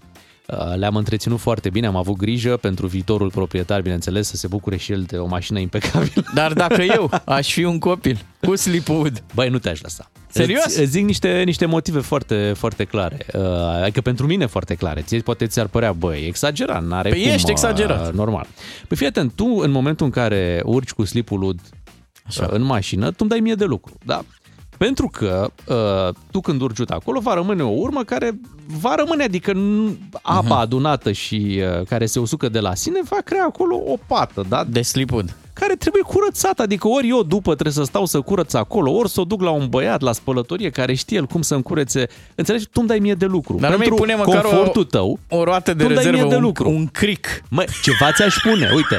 Uh, Le-am întreținut foarte bine, am avut grijă pentru viitorul proprietar, bineînțeles, să se bucure și el de o mașină impecabilă. Dar dacă eu aș fi un copil cu slipwood, Băi, nu te-aș lăsa. Serios? Îți, îți zic niște, niște motive foarte, foarte clare. Uh, adică pentru mine foarte clare. Ție poate ți-ar părea, băi, exagerat, n-are Păi cum, ești uh, exagerat. Normal. Păi fii atent, tu în momentul în care urci cu slipul ud uh, în mașină, tu îmi dai mie de lucru, da? Pentru că uh, tu când urci ud acolo va rămâne o urmă care va rămâne, adică nu- apa adunată și uh, care se usucă de la sine va crea acolo o pată, da? De slipwood. Care trebuie curățată, adică ori eu după trebuie să stau să curăț acolo, ori să o duc la un băiat, la spălătorie, care știe el cum să-mi curețe. Înțelegi? Tu îmi dai mie de lucru. Dar nu mi-ai Pentru pune măcar o- confortul tău, o roată de tu îmi dai rezervă, mie de un- lucru. un cric. Mă, ceva ți-aș pune, uite.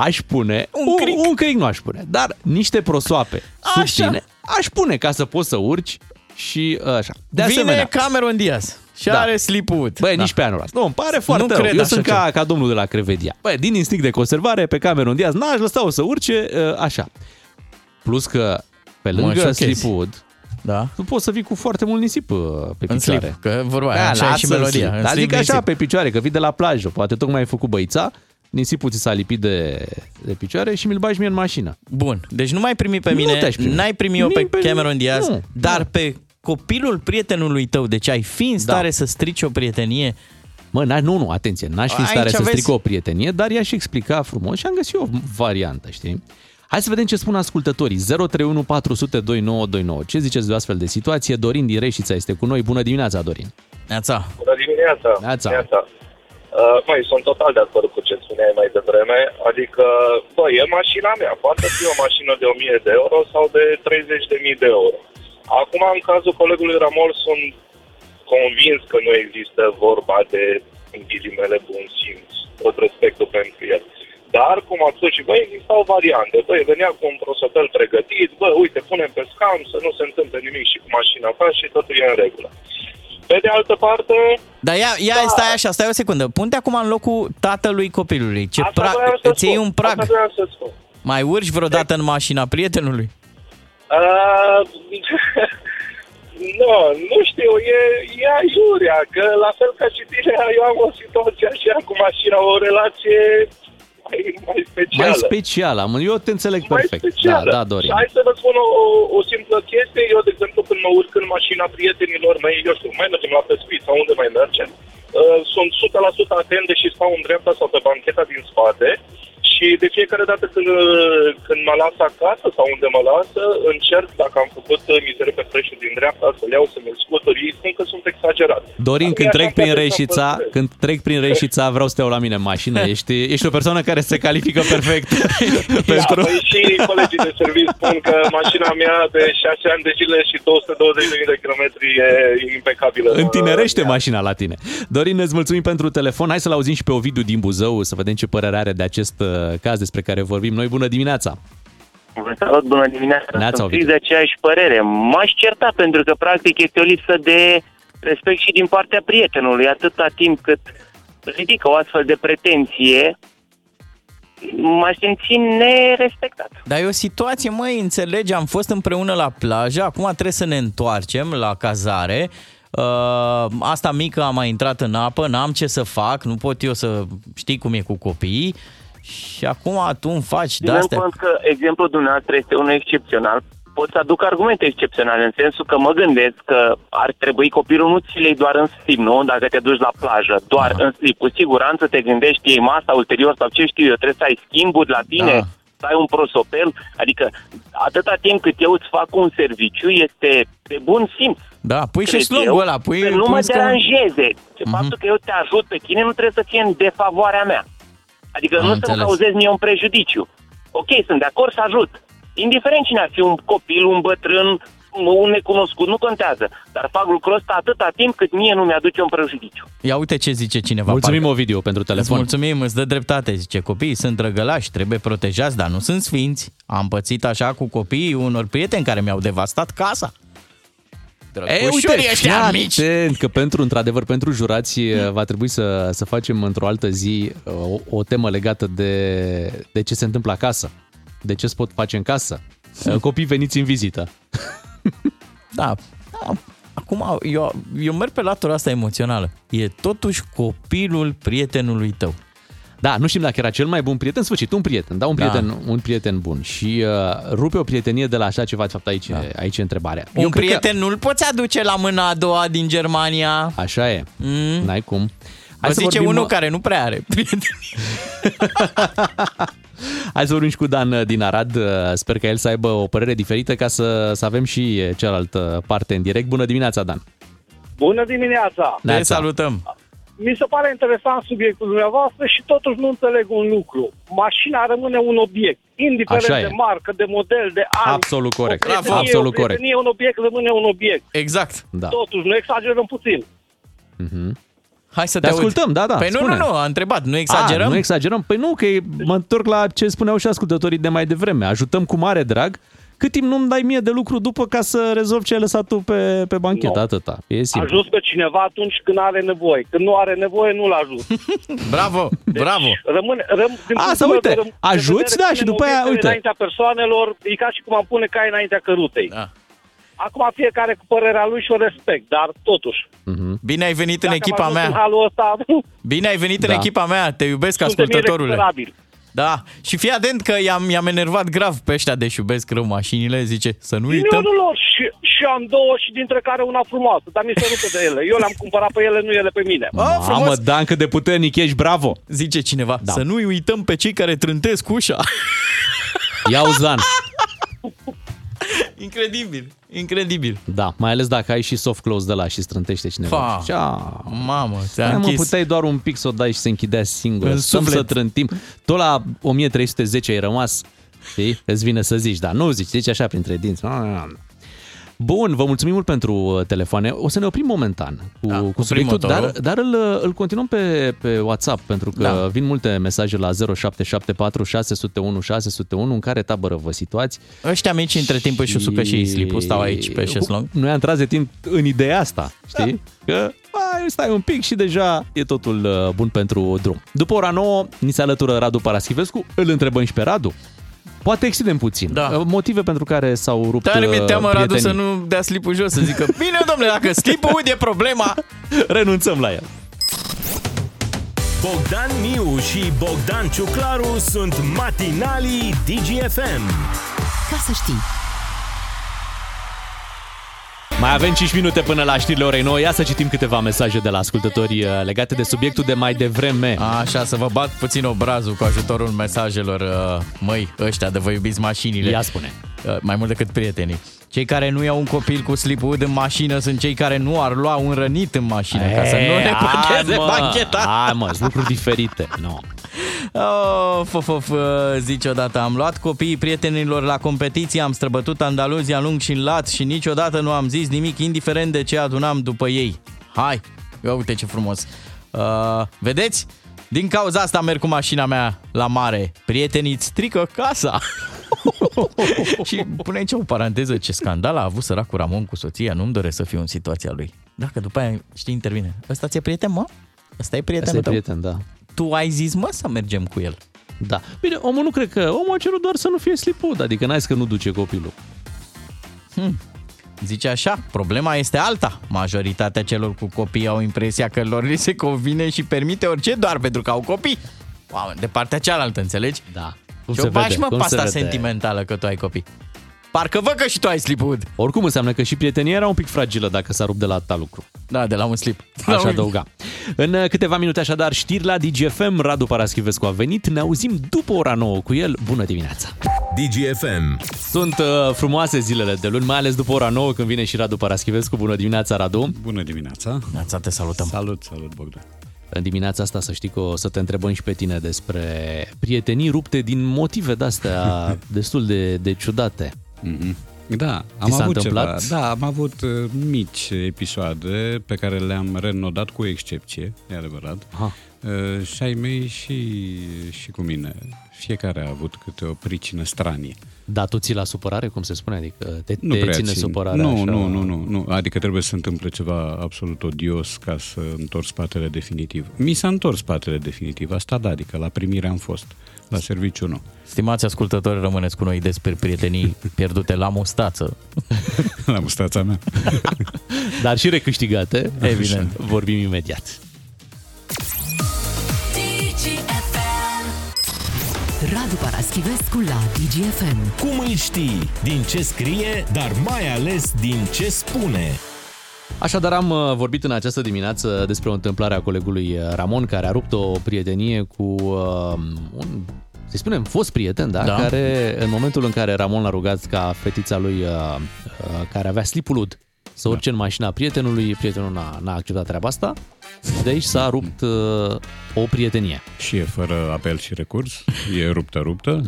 Aș pune, un, cric. un cric nu aș pune, dar niște prosoape sub Așa. tine aș pune ca să poți să urci și așa. De Vine asemenea, Cameron Diaz și Da. are slipwood. Băi, nici pe anul ăsta. Nu, îmi pare foarte Nu rău. cred Eu așa sunt ca, ceva. ca domnul de la Crevedia. Băi, din instinct de conservare, pe Cameron Diaz, n-aș lăsa-o să urce uh, așa. Plus că, pe Mă lângă șochezi. slipwood, da. tu poți să vii cu foarte mult nisip uh, pe În picioare. slip, că vorba aia, așa e și lasă în melodia, slip. în Dar slip, zic așa, nisip. pe picioare, că vii de la plajă. Poate tocmai ai făcut băița, nisipul ți s-a lipit de, de picioare și mi-l bagi mie în mașină. Bun, deci nu mai primi pe Nu mine, te-aș primi. n-ai primi eu pe Nimeni- Cameron Diaz, nu, dar pe copilul prietenului tău, deci ai fi în stare să strici o prietenie Mă, n nu, nu, atenție, n-aș fi în stare Aici să aveți- stric o prietenie, dar i-aș explica frumos și am găsit o variantă, știi? Hai să vedem ce spun ascultătorii. 031 400 2929. Ce ziceți de o astfel de situație? Dorin din Reșița este cu noi. Bună dimineața, Dorin. Neața. Bună dimineața! Neața. Neața. Uh, măi, sunt total de acord cu ce spuneai mai devreme. Adică, bă, e mașina mea. Poate fi o mașină de 1000 de euro sau de 30.000 de euro. Acum, în cazul colegului Ramol, sunt convins că nu există vorba de, în ghilimele, bun simț. Tot respectul pentru el. Dar, cum ați spus și bă, existau variante. Băi, venea cu un prosopel pregătit, bă, uite, punem pe scaun să nu se întâmple nimic și cu mașina ta și totul e în regulă. Pe de altă parte, Dar ia, ia da. stai așa, stai o secundă. Pun-te acum în locul tatălui copilului. Ce Asta pra- vreau să îți iei spun, un prag. Asta vreau să spun. Mai urci vreodată în mașina prietenului? Uh, nu, nu știu, e, e aiurea, că la fel ca și tine, eu am o situație așa cu mașina, o relație mai, mai specială. Mai specială, am, eu te înțeleg perfect. specială. Da, da, Dorin. Și hai să vă spun o, o, o simplă chestie. Eu, de exemplu, când mă urc în mașina prietenilor mei, eu știu, mai mergem la pescuit sau unde mai mergem, uh, sunt 100% atent deși stau în dreapta sau pe bancheta din spate și de fiecare dată când, uh, când mă las acasă sau unde mă lasă, încerc, dacă am făcut uh, mizerie pe freșul din dreapta, să-l iau, să-mi scuturi. Ei spun că sunt exagerat. Dorin, Dar când mie trec așa prin poate să Reșița, păstrez. când trec prin Reșița, vreau să te iau la mine în mașină. Ești, ești o persoană care se califică perfect pentru... Da, păi și colegii de serviciu spun că mașina mea de 6 ani de zile și 220.000 de kilometri e impecabilă. Întinerește mașina la tine. Dorin, îți mulțumim pentru telefon. Hai să-l auzim și pe Ovidiu din Buzău, să vedem ce părere are de acest uh, caz despre care vorbim noi. Bună dimineața! Salut, bună dimineața. Neața, Sunt fix Ovidiu. de aceeași părere. M-aș certa pentru că practic este o lipsă de respect și din partea prietenului. Atâta timp cât ridică o astfel de pretenție, m-aș simți nerespectat. Dar e o situație, măi, înțelegi, am fost împreună la plajă, acum trebuie să ne întoarcem la cazare. Uh, asta mică a mai intrat în apă, n-am ce să fac, nu pot eu să știi cum e cu copiii. Și acum tu îmi faci de Ținând astea. cont că exemplul dumneavoastră este unul excepțional, pot să aduc argumente excepționale, în sensul că mă gândesc că ar trebui copilul nu ți le doar în slip, nu? Dacă te duci la plajă, doar în slip. Cu siguranță te gândești, ei masa ulterior sau ce știu eu, trebuie să ai schimburi la tine, Da. să ai un prosopel. Adică atâta timp cât eu îți fac un serviciu, este de bun simț. Da, pui și cred slogul eu, ăla, pui... să nu pui mă scaun. deranjeze. Ce Faptul că eu te ajut pe tine nu trebuie să fie în defavoarea mea. Adică Am nu să-mi înțeles. cauzez mie un prejudiciu. Ok, sunt de acord să ajut. Indiferent cine ar fi un copil, un bătrân, un necunoscut, nu contează. Dar fac lucrul ăsta atâta timp cât mie nu mi-aduce un prejudiciu. Ia uite ce zice cineva. Mulțumim, parcă. Ovidiu, pentru Îți telefon. mulțumim, îți dă dreptate. Zice, copiii sunt drăgălași, trebuie protejați, dar nu sunt sfinți. Am pățit așa cu copiii unor prieteni care mi-au devastat casa. E, Drăgușorii uite, ăștia fii mici. atent că pentru, într-adevăr, pentru jurați eh, va trebui să, să facem într-o altă zi eh, o, o temă legată de, de ce se întâmplă acasă, de ce se pot face în casă. Eh, Copii veniți în vizită. Da. da. Acum, eu, eu merg pe latura asta emoțională. E totuși copilul prietenului tău. Da, nu știm dacă era cel mai bun prieten, în sfârșit, un prieten, da, un Da. prieten, un prieten bun. Și uh, rupe o prietenie de la așa ceva, de fapt aici, da. aici e întrebarea. Un cred prieten că... nu-l poți aduce la mâna a doua din Germania. Așa e, mm. n-ai cum. Hai să zice vorbim- unul care nu prea are prieteni. Hai să vorbim și cu Dan uh, din Arad. Uh, Sper că el să aibă o părere diferită ca să, să avem și uh, cealaltă parte în direct. Bună dimineața, Dan! Bună dimineața! Ne salutăm! Mi se pare interesant subiectul dumneavoastră și totuși nu înțeleg un lucru. Mașina rămâne un obiect, indiferent Așa e. de marcă, de model, de an. Absolut corect. O prietenie, Absolut o prietenie, un obiect rămâne un obiect. Exact. Da. Totuși, nu exagerăm puțin. Mhm. Hai să Te te, aud. ascultăm, da, da, Păi nu, spune. nu, nu, a întrebat, nu exagerăm? A, nu exagerăm? Păi nu, că e- mă întorc la ce spuneau și ascultătorii de mai devreme. Ajutăm cu mare drag, cât timp nu-mi dai mie de lucru după ca să rezolv ce ai lăsat tu pe, pe banchetă, Nu. atâta. E simplu. Ajut pe cineva atunci când are nevoie. Când nu are nevoie, nu-l ajut. bravo, bravo! Rămâne, răm, din A, punctul sau meu uite, de răm- de ajuți, vedere, da, și punem după aia, obiectele uite. Înaintea persoanelor, e ca și cum am pune cai înaintea cărutei. Da. Acum fiecare cu părerea lui și o respect, dar totuși. Bine ai venit în Dacă echipa am ajuns mea. În halul ăsta, Bine ai venit în Da. echipa mea, te iubesc Suntem ascultătorule. Irrecuperabili. Da, și fii atent că i-am, i-am enervat grav pe ăștia de iubesc rău mașinile, zice să nu uităm. Nu, nu, nu, și, și am două și dintre care una frumoasă, dar mi se rupe de ele. Eu le-am cumpărat pe ele, nu ele pe mine. Oh, Mamă, Dan, cât de puternic ești, bravo! Zice cineva, da. să nu uităm pe cei care trântesc ușa. Ia uzi, Dan! Incredibil, incredibil. Da, mai ales dacă ai și soft close de la și strântește cineva. Fa. Și, a, Mamă, ți-a Hai, mă, închis. puteai doar un pic să o dai și să închidea singură. În Stăm suflet. să trântim. Tot la 1310 ai rămas. Știi? Îți vine să zici, dar nu zici, zici așa printre dinți. Bun, vă mulțumim mult pentru uh, telefoane. O să ne oprim momentan cu, da, cu subiectul, dar, motorul. dar îl, uh, îl continuăm pe, pe WhatsApp, pentru că Da. da. vin multe mesaje la 0774 601 601 în care tabără vă situați. Ăștia mici între timp își usucă și ei slipul, stau aici pe șeslong. Noi am tras de timp în ideea asta, știi? Da. Că hai, stai un pic și deja e totul uh, bun pentru drum. După ora 9, ni se alătură Radu Paraschivescu, îl întrebăm și pe Radu. Poate extindem puțin. Da. Motive pentru care s-au rupt Tare mi-e uh, teamă, Radu, să prietenii. nu dea slipul jos, să zică, bine, domnule, dacă slipul e problema, renunțăm la el. Bogdan Miu și Bogdan Ciuclaru sunt matinalii DGFM. Ca să știi. Mai avem 5 minute până la știrile orei 9. Ia să citim câteva mesaje de la ascultători uh, legate de subiectul de mai devreme. Așa, să vă bat puțin obrazul cu ajutorul mesajelor. uh, Măi, ăștia de vă iubiți mașinile. Ia spune. Uh, Mai mult decât prietenii. Cei care nu iau un copil cu slipwood în mașină sunt cei care nu ar lua un rănit în mașină ca să nu ne blocheze bancheta. Hai mă, sunt lucruri diferite. No. Oh, of, of, uh, zice odată, am luat copiii prietenilor la competiție, am străbătut Andaluzia în lung și în lat și niciodată nu am zis nimic, indiferent de ce adunam după ei. Hai, ia uite ce frumos. Uh, vedeți? Din cauza asta merg cu mașina mea la mare. Prietenii îți strică casa. și pune aici o paranteză, ce scandal a avut săracul Ramon cu soția, nu-mi doresc să fiu în situația lui. Dacă după aia, știi, intervine. Ăsta ți-e prieten, mă? Ăsta e prietenul Asta e tău? prieten, da. Tu ai zis, mă, să mergem cu el. Da. Bine, omul nu cred că... Omul a cerut doar să nu fie slipud, adică n-ai zis că nu duce copilul. Hmm. Zice așa, problema este alta. Majoritatea celor cu copii au impresia că lor li se convine și permite orice doar pentru că au copii. Wow, de partea cealaltă, înțelegi? Da. Cum se și o bași, vede, mă, cum pe se asta vede. sentimentală că tu ai copii. Parcă văd că și tu ai slipwood. Oricum înseamnă că și prietenia era un pic fragilă dacă s-a rupt de la atâta lucru. Da, de la un slip. Aș adăuga. În uh, câteva minute așadar știri la DGFM. Radu Paraschivescu a venit. Ne auzim după ora 9 cu el. Bună dimineața! DGFM. Sunt uh, frumoase zilele de luni, mai ales după ora 9 când vine și Radu Paraschivescu. Bună dimineața, Radu! Bună dimineața! Neața, te salutăm! Salut, salut, Bogdan! În dimineața asta să știi că o să te întrebăm și pe tine despre prietenii rupte din motive de-astea destul de, de ciudate. Mm-hmm. Da, Ți am s-a avut întâmplat? ceva. Da, am avut uh, mici episoade pe care le-am renodat cu excepție, e adevărat. Aha. Uh, și ai mei și, și cu mine. Fiecare a avut câte o pricină stranie. Da, tu ții la supărare, cum se spune? Adică te, Nu te prea ține țin. supărarea nu, așa? nu, nu, nu, nu. Adică trebuie să se întâmple ceva absolut odios ca să întorc spatele definitiv. Mi s-a întors spatele definitiv, asta da, adică la primire am fost, la serviciu nu. Stimați ascultători, rămâneți cu noi despre prietenii pierdute la mustață. la mustața mea. Dar și recâștigate. Evident. Vorbim imediat. Radu Paraschivescu la DGFM. Cum îl știi? Din ce scrie, dar mai ales din ce spune. Așadar am uh, vorbit în această dimineață despre o întâmplare a colegului uh, Ramon care a rupt o prietenie cu uh, un, să spunem, fost prieten, da? Da. Care în momentul în care Ramon l-a rugat ca fetița lui uh, uh, care avea slipul ud să urce în mașina prietenului, prietenul n-a, n-a acceptat treaba asta, de aici s-a rupt uh, o prietenie. Și e fără apel și recurs? E ruptă, ruptă?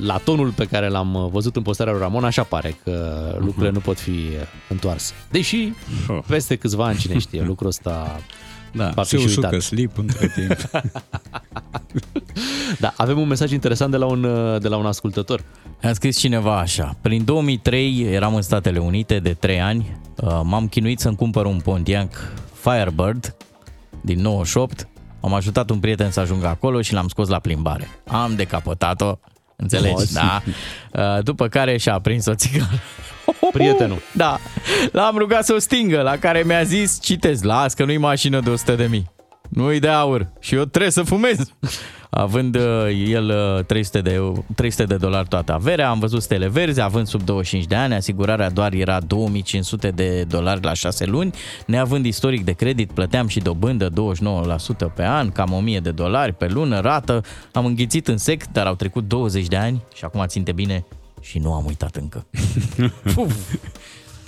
La tonul pe care l-am uh, văzut în postarea lui Ramon, așa pare că lucrurile nu pot fi uh, întoarse. Deși, peste câțiva ani, cine știe, lucrul ăsta Da, va fi se și usucă uitat. slip între timp. Da, avem un mesaj interesant de la un, uh, de la un ascultător. A scris cineva așa. Prin 2003 eram în Statele Unite de 3 ani. Uh, M-am chinuit să-mi cumpăr un Pontiac Firebird din 98. Am ajutat un prieten să ajungă acolo și l-am scos la plimbare. Am decapotat-o, înțelegi? Frumos. Da. Uh, După care și-a aprins o țigară. Prietenul. Da. L-am rugat să o stingă, la care mi-a zis, citez, las că nu-i mașină de 100 de mii. Nu-i de aur și eu trebuie să fumez. Având uh, el uh, 300 de, eu- 300 de dolari toată averea, am văzut stele verzi, având sub 25 de ani, asigurarea doar era 2500 de dolari la 6 luni, neavând istoric de credit, plăteam și dobândă 29% pe an, cam 1000 de dolari pe lună, rată, am înghițit în sec, dar au trecut 20 de ani și acum ținte bine și nu am uitat încă.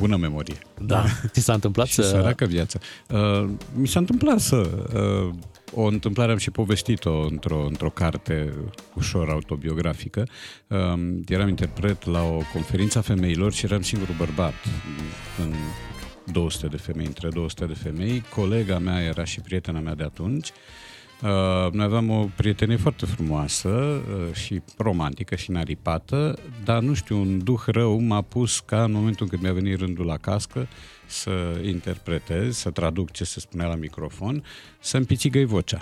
Bună memorie. Da. Ți s-a întâmplat și să... săracă viața. Uh, mi s-a întâmplat să... Uh, o întâmplare am și povestit-o într-o, într-o carte ușor autobiografică. Uh, eram interpret la o conferință a femeilor și eram singurul bărbat în 200 de femei, între 200 de femei. Colega mea era și prietena mea de atunci. Uh, noi aveam o prietenie foarte frumoasă uh, și romantică și naripată, dar nu știu, un duh rău m-a pus ca în momentul când mi-a venit rândul la cască să interpretez, să traduc ce se spunea la microfon, să-mi pițigăi vocea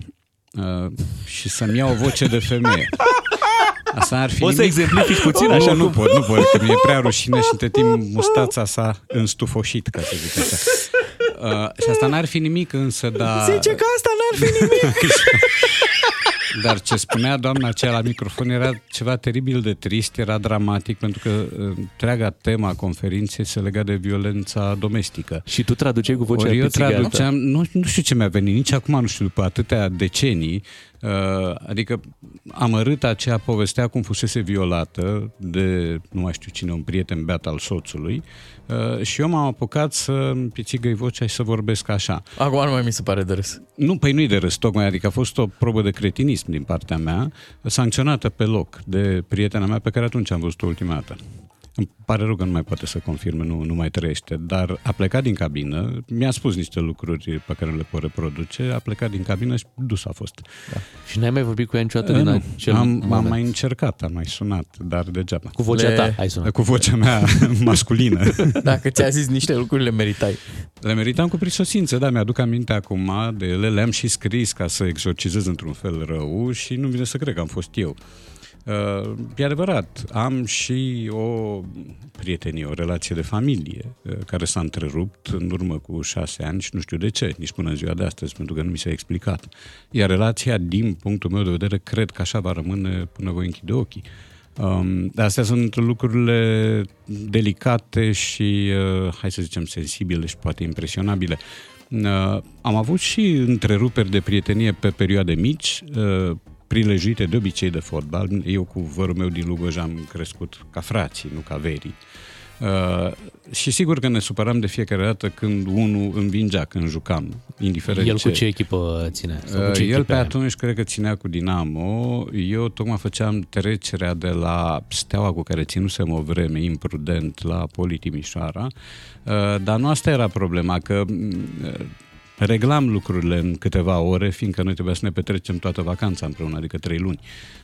uh, și să-mi iau o voce de femeie. Asta ar fi Poți să nimic- exemplifici puțin nu, așa Nu cum- pot, nu pot, că mi-e prea rușine și între timp mustața sa înstufoșit, ca să zic așa. Uh, și asta n-ar fi nimic însă, dar... Zice că asta n-ar fi nimic. Dar ce spunea doamna aceea la microfon era ceva teribil de trist, era dramatic, pentru că uh, întreaga tema a conferinței se lega de violența domestică. Și tu traduceai cu vocea Ori eu pițigată. traduceam, nu, nu știu ce mi-a venit, nici acum nu știu, după atâtea decenii, uh, adică amărâta aceea povestea cum fusese violată de, nu mai știu cine, un prieten beat al soțului uh, și eu m-am apucat să pițigăi vocea și să vorbesc așa. Acum nu mai mi se pare de râs. Nu, păi nu-i de râs, tocmai, adică a fost o probă de cretinism din partea mea, sancționată pe loc de prietena mea pe care atunci am văzut-o ultima dată. Îmi pare rău că nu mai poate să confirme, nu, nu mai trăiește, dar a plecat din cabină, mi-a spus niște lucruri pe care nu le pot reproduce, a plecat din cabină și dus a fost. Da. Și n-ai mai vorbit cu ea niciodată Eh, din nu. acel am, moment. am mai încercat, am mai sunat, dar degeaba. Cu vocea ta ai sunat. Cu vocea mea masculină. Dacă ți-a zis niște lucruri, le meritai. Le meritam cu prisosință, da, mi-aduc aminte acum de ele, le-am și scris ca să exorcizez într-un fel rău și nu vine să cred că am fost eu. Uh, e adevărat, am și o prietenie, o relație de familie uh, care s-a întrerupt în urmă cu șase ani și nu știu de ce, nici până în ziua de astăzi, pentru că nu mi s-a explicat. Iar relația, din punctul meu de vedere, cred că așa va rămâne până voi închide ochii. Um, astea sunt lucrurile delicate și, uh, hai să zicem, sensibile și poate impresionabile. Uh, am avut și întreruperi de prietenie pe perioade mici, uh, prilejuite de obicei de fotbal. Eu cu vărul meu din Lugoj am crescut ca frații, nu ca verii. Uh, și sigur că ne supăram de fiecare dată când unul învingea, când jucam, indiferent El ce. cu ce echipă ține? Sau cu ce Uh, El echipe pe are? atunci cred că ținea cu Dinamo. Eu tocmai făceam trecerea de la steaua cu care ținusem o vreme imprudent la Poli Timișoara. Uh, Dar nu asta era problema, că mm, reglam lucrurile în câteva ore, fiindcă noi trebuia să ne petrecem toată vacanța împreună, adică trei luni.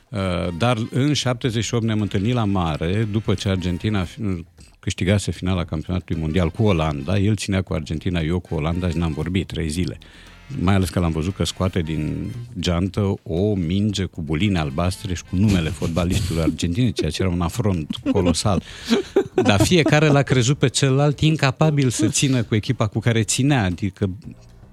Uh, Dar în 78 ne-am întâlnit la mare, după ce Argentina fi- câștigase finala campionatului mondial cu Olanda, el ținea cu Argentina, eu cu Olanda și n-am vorbit trei zile. Mai ales că l-am văzut că scoate din geantă o minge cu buline albastre și cu numele fotbalistilor argentini, ceea ce era un afront colosal. Dar fiecare l-a crezut pe celălalt incapabil să țină cu echipa cu care ținea, adică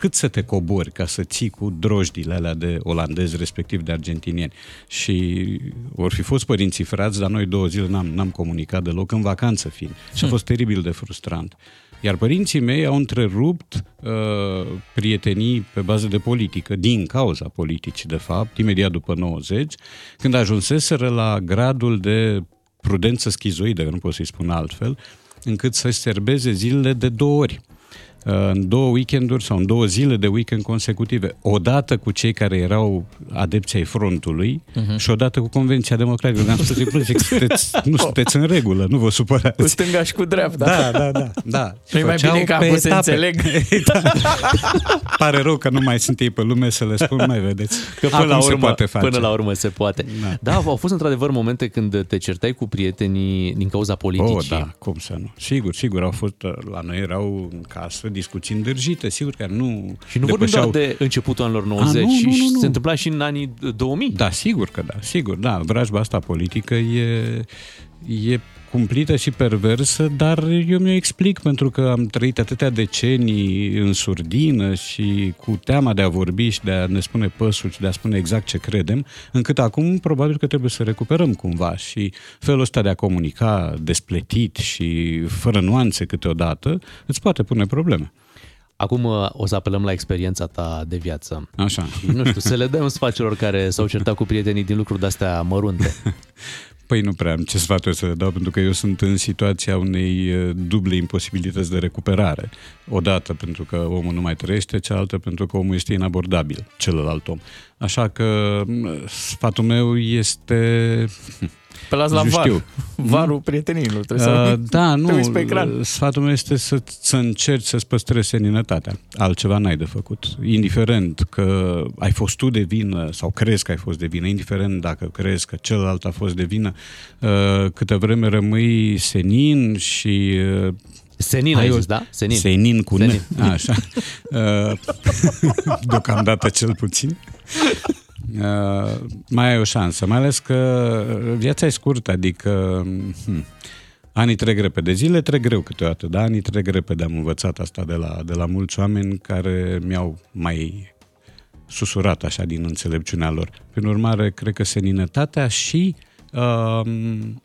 cât să te cobori ca să ții cu drojdile alea de olandezi, respectiv de argentinieni. Și vor fi fost părinții frați, dar noi două zile n-am, n-am comunicat deloc, în vacanță fiind. Și a fost teribil de frustrant. Iar părinții mei au întrerupt uh, prietenii pe bază de politică, din cauza politicii, de fapt, imediat după 90, când ajunseseră la gradul de prudență schizoidă, că nu pot să-i spun altfel, încât să serbeze zilele de două ori uh, în două weekenduri sau în două zile de weekend consecutive. Odată cu cei care erau adepții ai frontului Mhm. și odată cu Convenția Democratică. Le-am spus, "Îi plăce că sunteți, nu sunteți în regulă, nu vă supărați. Cu stânga și cu dreapta. Da, da, da. da. Nu-i mai Făceau bine că pe acum se etape. înțeleg. da. Pare rău că nu mai sunt ei pe lume să le spun, mai vedeți. Că până Acum la, se urmă, poate face. până la urmă se poate. Da. Da. da, au fost într-adevăr momente când te certai cu prietenii din cauza politicii. Oh, da, cum să nu. Sigur, sigur, au fost, la noi erau în casă discuții îndrăjite, sigur că nu Și nu vorbim depășeau- doar de începutul anilor 90, A, nu, și nu, nu, nu. se întâmpla și în anii 2000. Da, sigur că da, sigur, da. Vrajba asta politică e, e cumplită și perversă, dar eu mi-o explic pentru că am trăit atâtea decenii în surdină și cu teama de a vorbi și de a ne spune păsul și de a spune exact ce credem, încât acum probabil că trebuie să recuperăm cumva și felul ăsta de a comunica despletit și fără nuanțe câteodată îți poate pune probleme. Acum uh, o să apelăm la experiența ta de viață. Așa. Nu știu, să le dăm sfat celor care s-au certat cu prietenii din lucruri de-astea mărunte. Păi nu prea am ce sfaturi să le dau, pentru că eu sunt în situația unei uh, duble imposibilități de recuperare. Odată pentru că omul nu mai trăiește, cealaltă pentru că omul este inabordabil, celălalt om. Așa că m, sfatul meu este... Pe las la Nu var. știu. Varul prietenilor. Trebuie Uh, să da, te nu, uiți pe ecran. sfatul meu este să, să încerci să-ți păstrezi seninătatea. Altceva n-ai de făcut. Indiferent că ai fost tu de vină sau crezi că ai fost de vină, indiferent dacă crezi că celălalt a fost de vină, uh, câtă vreme rămâi senin și... uh, Senin ai o- zis, da? Senin. Senin cu Senin. N. Așa. Uh, Deocamdată cel puțin. Uh, mai ai o șansă, mai ales că viața e scurtă, adică hm, anii trec repede, zile trec greu câteodată, dar anii trec repede, am învățat asta de la, de la mulți oameni care mi-au mai susurat așa din înțelepciunea lor. Prin urmare, cred că seninătatea și uh,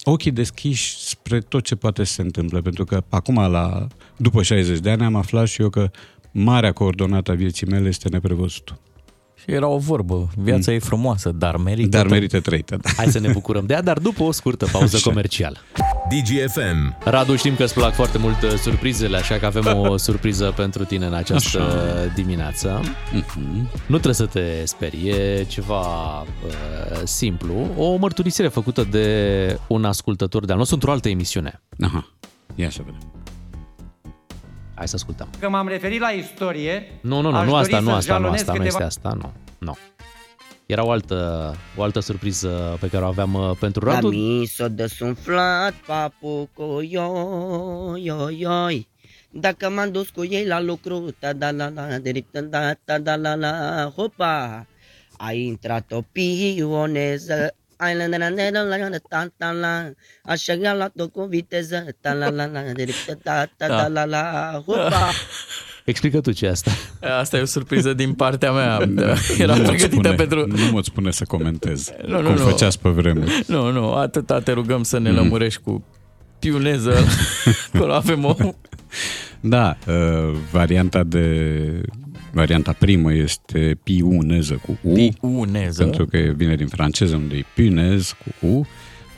ochii deschiși spre tot ce poate să se întâmple, pentru că acum, la, după 60 de ani, am aflat și eu că marea coordonată a vieții mele este neprevăzutul. Și era o vorbă. Viața e frumoasă, dar merită. Dar merită trăită. Da. Hai să ne bucurăm de ea, dar după o scurtă pauză Așa. comercială. DGFM. Radu, știm că îți plac foarte mult uh, surprizele, așa că avem o surpriză pentru tine în această Așa. dimineață. Mhm. Nu trebuie să te sperii, e ceva uh, simplu. O mărturisire făcută de un ascultător de-al nostru într-o altă emisiune. Aha, ia să vedem. Hai să ascultăm. Că m-am referit la istorie. Nu, nu, nu, aș nu dori asta, nu să asta, nu jalonez asta, nu câteva- este asta, nu. Nu. Era o altă, o altă surpriză pe care o aveam uh, pentru La Radu. mi s-o desumflat papucul, ioi, ioi, ioi. Dacă m-am dus cu ei la lucru, ta da la la, direct, da ta da la la, hopa. A intrat o pioneză, ai la la la la la la ta ta la, așa i-a luat-o cu viteză, ta la la la, direct, da ta da la la, hopa. Explică tu ce e asta. Asta e o surpriză din partea mea. Era Nu mă pregătită spune, pentru... Nu mă spune să comentez, Nu, nu, cum nu. făceați pe vremuri. Nu, nu, atâta te rugăm să ne Mm. lămurești cu piuneză. Acolo avem o... Da, uh, varianta de varianta primă este piuneză cu U. Piuneză. Pentru că vine din franceză unde e punez cu U.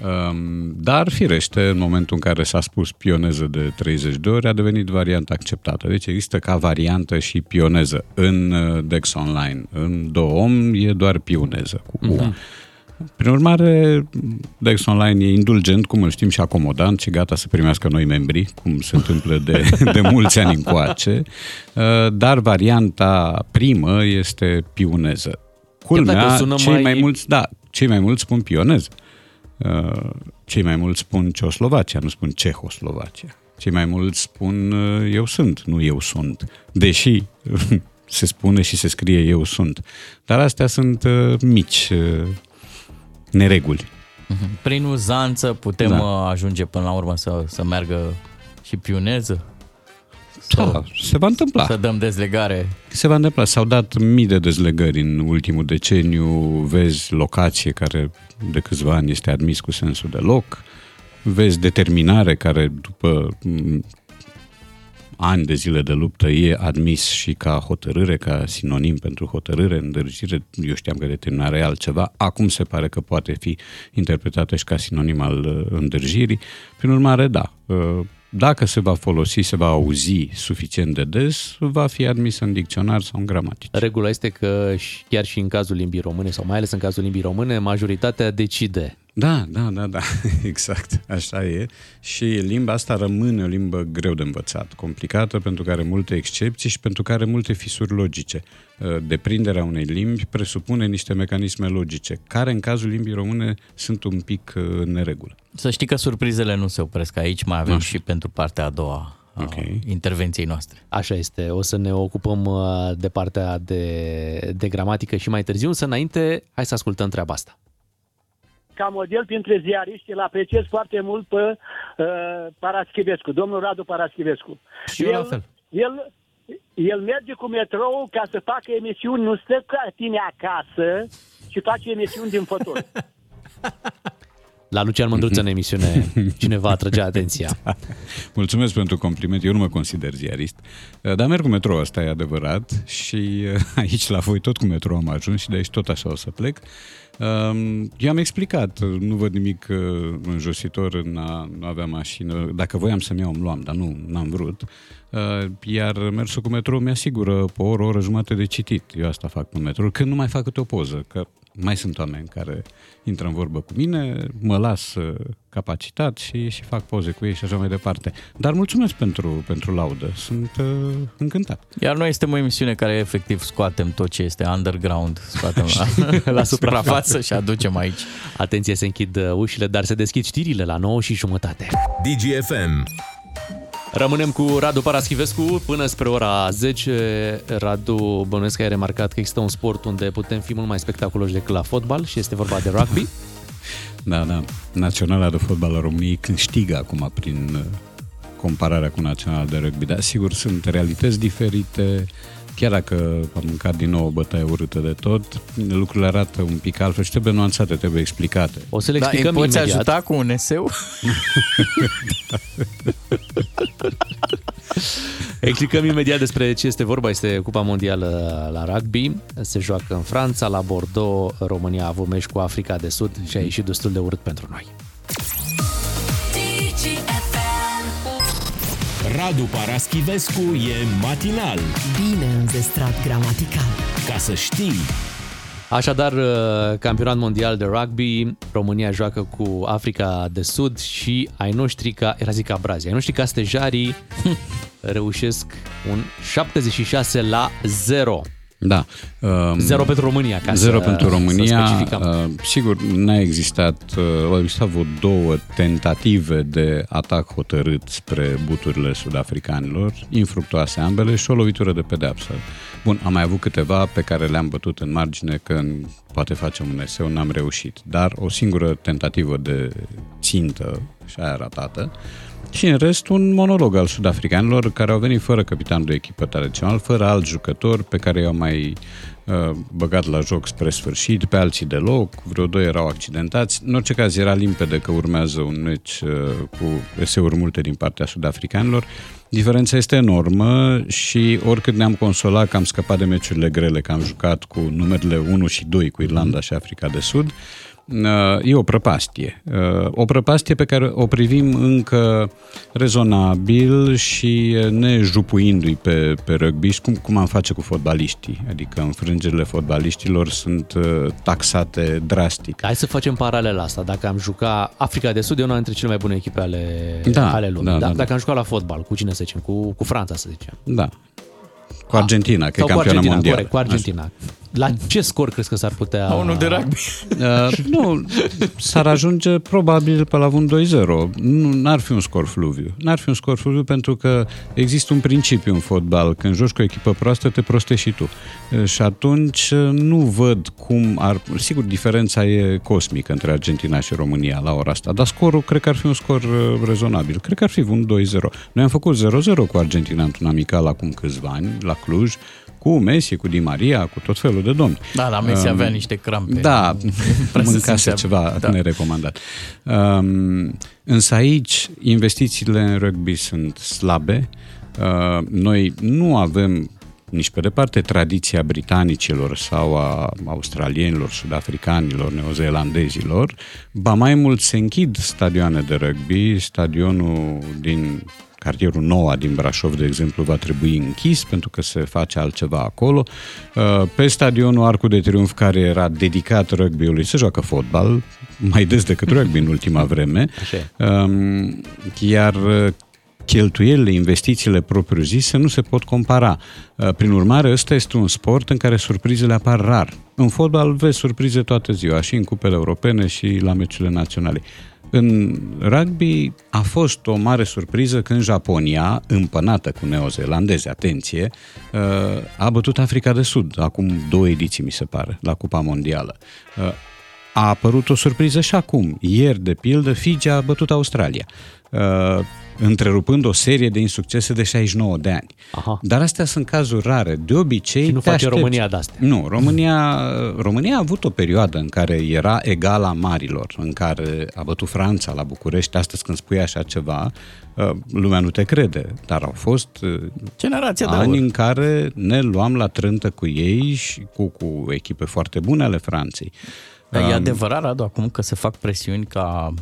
Um, Dar, firește, în momentul în care s-a spus pioneză de 30 de ori, a devenit varianta acceptată. Deci există ca variantă și pioneză. În uh, Dex Online, în Doom, e doar pioneză cu U. Da. Prin urmare, Dex Online e indulgent, cum îl știm, și acomodant și gata să primească noi membri, cum se întâmplă de, de mulți ani încoace. Uh, Dar varianta primă este pioneză. Culmea, dacă sună cei mai... mai- mulți, da, cei mai mulți spun pioneză. Uh, Cei mai mulți spun Ceoslovacia, nu spun Cehoslovacia. Cei mai mulți spun uh, eu sunt, nu eu sunt. Deși se spune și se scrie eu sunt. Dar astea sunt uh, mici uh, nereguli. Prin uzanță putem Da. da. ajunge până la urmă să, să meargă și pioneză? Da, se va întâmpla. Să dăm dezlegare. Se va întâmpla. S-au dat mii de dezlegări în ultimul deceniu. Vezi locație care de câțiva ani este admis cu sensul de loc. Vezi determinare care după m, ani de zile de luptă e admis și ca hotărâre, ca sinonim pentru hotărâre, îndrăgire. Eu știam că determinare e altceva. Acum se pare că poate fi interpretată și ca sinonim al uh, îndrăgirii. Prin urmare, da. uh, Dacă se va folosi, se va auzi suficient de des, va fi admis în dicționar sau în gramatică. Regula este că și- chiar și în cazul limbii române, sau mai ales în cazul limbii române, majoritatea decide. Da, da, da, da, exact, așa e. Și limba asta rămâne o limbă greu de învățat, complicată, pentru că are multe excepții și pentru că are multe fisuri logice. Uh, Deprinderea unei limbi presupune niște mecanisme logice, care în cazul limbii române sunt un pic uh, în neregulă. Să știi că surprizele nu se opresc aici, mai avem Așa. și pentru partea a doua a intervenției noastre. Așa este, o să ne ocupăm uh, de partea de, de gramatică și mai târziu, însă înainte, hai să ascultăm treaba asta. Ca model printre ziariști îl apreciez foarte mult pe uh, Paraschivescu, domnul Radu Paraschivescu. Și eu la fel. El, el merge cu metrou ca să facă emisiuni, nu stă ca tine acasă și face emisiuni din fotol. La Lucian Mândruță în emisiune cineva atrăgea atenția. Mulțumesc pentru compliment, eu nu mă consider ziarist, Uh, dar merg cu metrou, asta e adevărat și uh, aici la voi tot cu metrou am ajuns și de aici tot așa o să plec. Um, Eu am explicat, uh, nu văd nimic uh, înjositor în a nu avea mașină. Dacă voiam să-mi iau, îmi luam, dar nu, n-am vrut. Uh, Iar mersul cu metrou mi-asigură pe o oră, o oră jumătate de citit. Eu asta fac cu metrou, când nu mai fac câte o poză, că mai sunt oameni care intră în vorbă cu mine, mă las uh, capacitat și, și fac poze cu ei și așa mai departe. Dar mulțumesc pentru, pentru laudă, sunt uh, încântat. Iar noi suntem o emisiune care efectiv scoatem tot ce este underground, scoatem la, la suprafață și aducem aici. Atenție, se închid uh, ușile, dar se deschid știrile la 9 și jumătate. DGFM. Rămânem cu Radu Paraschivescu până spre ora 10. Radu, bănuiesc că ai remarcat că există un sport unde putem fi mult mai spectaculoși decât la fotbal și este vorba de rugby. Da, da. Naționala de fotbal a României câștigă acum prin uh, compararea cu Naționala de rugby. Dar sigur sunt realități diferite. Chiar dacă am mâncat din nou o bătaie urâtă de tot, lucrurile arată un pic altfel și trebuie nuanțate, trebuie explicate. O să le Da, explicăm îi poți imediat. ajuta cu un eseu? Explicăm imediat despre ce este vorba. Este Cupa Mondială la rugby. Se joacă în Franța, la Bordeaux. România a avut meci cu Africa de Sud și a ieșit destul de urât pentru noi. Radu Paraschivescu e matinal. Bine înzestrat gramatical. Ca să știi. Așadar, uh, campionat mondial de rugby, România joacă cu Africa de Sud și ai noștri ca, era zic ca brazii, ai noștri ca stejarii reușesc un 76 la 0. Da. Um, Zero pentru România, ca Zero să- pentru să România. specificăm. Uh, sigur, n-a existat, uh, au existat vreo două tentative de atac hotărât spre buturile sud-africanilor, infructuoase ambele și o lovitură de pedeapsă. Bun, am mai avut câteva pe care le-am bătut în margine că în- poate facem un eseu, n-am reușit. Dar o singură tentativă de țintă și aia ratată. Și în rest un monolog al sud-africanilor care au venit fără capitanul de echipă tradițional, fără alt jucător pe care i-au mai uh, băgat la joc spre sfârșit, pe alții deloc, vreo doi erau accidentați. În orice caz era limpede că urmează un meci uh, cu eseuri multe din partea sud-africanilor. Diferența este enormă și oricât ne-am consolat că am scăpat de meciurile grele, că am jucat cu numerele 1 și 2 cu Irlanda și Africa de Sud, Uh, e o prăpastie. Uh, o prăpastie pe care o privim încă rezonabil și nejupuindu-i pe, pe rugby, cum, cum am face cu fotbaliștii. Adică înfrângerile fotbaliștilor sunt uh, taxate drastic. Hai să facem paralel asta. Dacă am juca Africa de Sud e una dintre cele mai bune echipe ale, Da, ale lumii. da, da, Dacă da. am jucat la fotbal, cu cine să zicem? Cu, cu Franța, să zicem. Da. Cu Argentina, că e Sau cu campioană Argentina, mondială. corect, cu Argentina. La ce scor crezi că s-ar putea... La unul de rugby. Uh, nu, s-ar ajunge probabil pe la un 2-0. Nu, n-ar fi un scor fluviu. N-ar fi un scor fluviu pentru că există un principiu în fotbal. Când joci cu o echipă proastă, te prostești și tu. Uh, Și atunci uh, nu văd cum ar... Sigur, diferența e cosmică între Argentina și România la ora asta, dar scorul cred că ar fi un scor uh, rezonabil. Cred că ar fi un 2-0. Noi am făcut 0-0 cu Argentina într-un amical acum câțiva ani, la Cluj, cu Messi, cu Di Maria, cu tot felul de domni. Da, la Messi Um, avea niște crampe. Da, Prea se mâncase simțea. ceva Da. nerecomandat. Um, însă aici investițiile în rugby sunt slabe. Uh, noi nu avem nici pe departe tradiția britanicilor sau a australienilor, sudafricanilor, neozeelandezilor, ba mai mult se închid stadioane de rugby, stadionul din cartierul Noua din Brașov, de exemplu, va trebui închis pentru că se face altceva acolo. Uh, Pe stadionul Arcul de Triunf, care era dedicat rugby-ului, se joacă fotbal, mai des decât rugby în ultima vreme. Um, Iar uh, cheltuielile, investițiile propriu-zise nu se pot compara. Uh, Prin urmare, ăsta este un sport în care surprizele apar rar. În fotbal vezi surprize toată ziua, și în cupele europene și la meciurile naționale. În rugby a fost o mare surpriză când Japonia, împănată cu neozelandezi, atenție, uh, a bătut Africa de Sud, acum două ediții, mi se pare, la Cupa Mondială. Uh, A apărut o surpriză și acum. Ieri, de pildă, Fiji a bătut Australia, uh, întrerupând o serie de insuccese de 69 de ani. Aha. Dar astea sunt cazuri rare. De obicei, Și nu te face aștepți- România de-astea. Nu, România, România a avut o perioadă în care era egala marilor, în care a bătut Franța la București. Astăzi când spui așa ceva, uh, lumea nu te crede, dar au fost uh, Generația de ani aur. în care ne luam la trântă cu ei și cu, cu echipe foarte bune ale Franței. Dar e Um, adevărat, Radu, acum că se fac presiuni ca uh,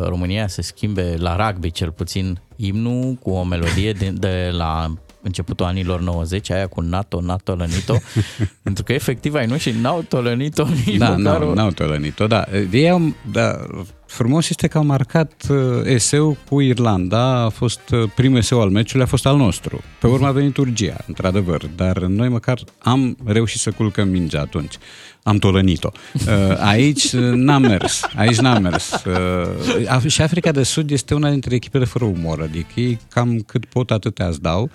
România să schimbe la rugby cel puțin imnul cu o melodie de, de la începutul anilor 90, aia cu NATO, NATO, lănito, pentru că efectiv ai noștri n-au tolănit-o nici Da, măcar n-au, o- n-au tolănit-o, da. Ei au, da. Frumos este că au marcat uh, eseu cu Irlanda, a fost uh, primul eseu al meciului, a fost al nostru. Pe urmă a venit Turgia, într-adevăr, dar noi măcar am reușit să culcăm mingea atunci. Am tolănit-o. Uh, Aici uh, n-a mers. Aici n-a mers. Uh, Af- Și Africa de Sud este una dintre echipele fără umor, adică ei cam cât pot atâtea îți dau.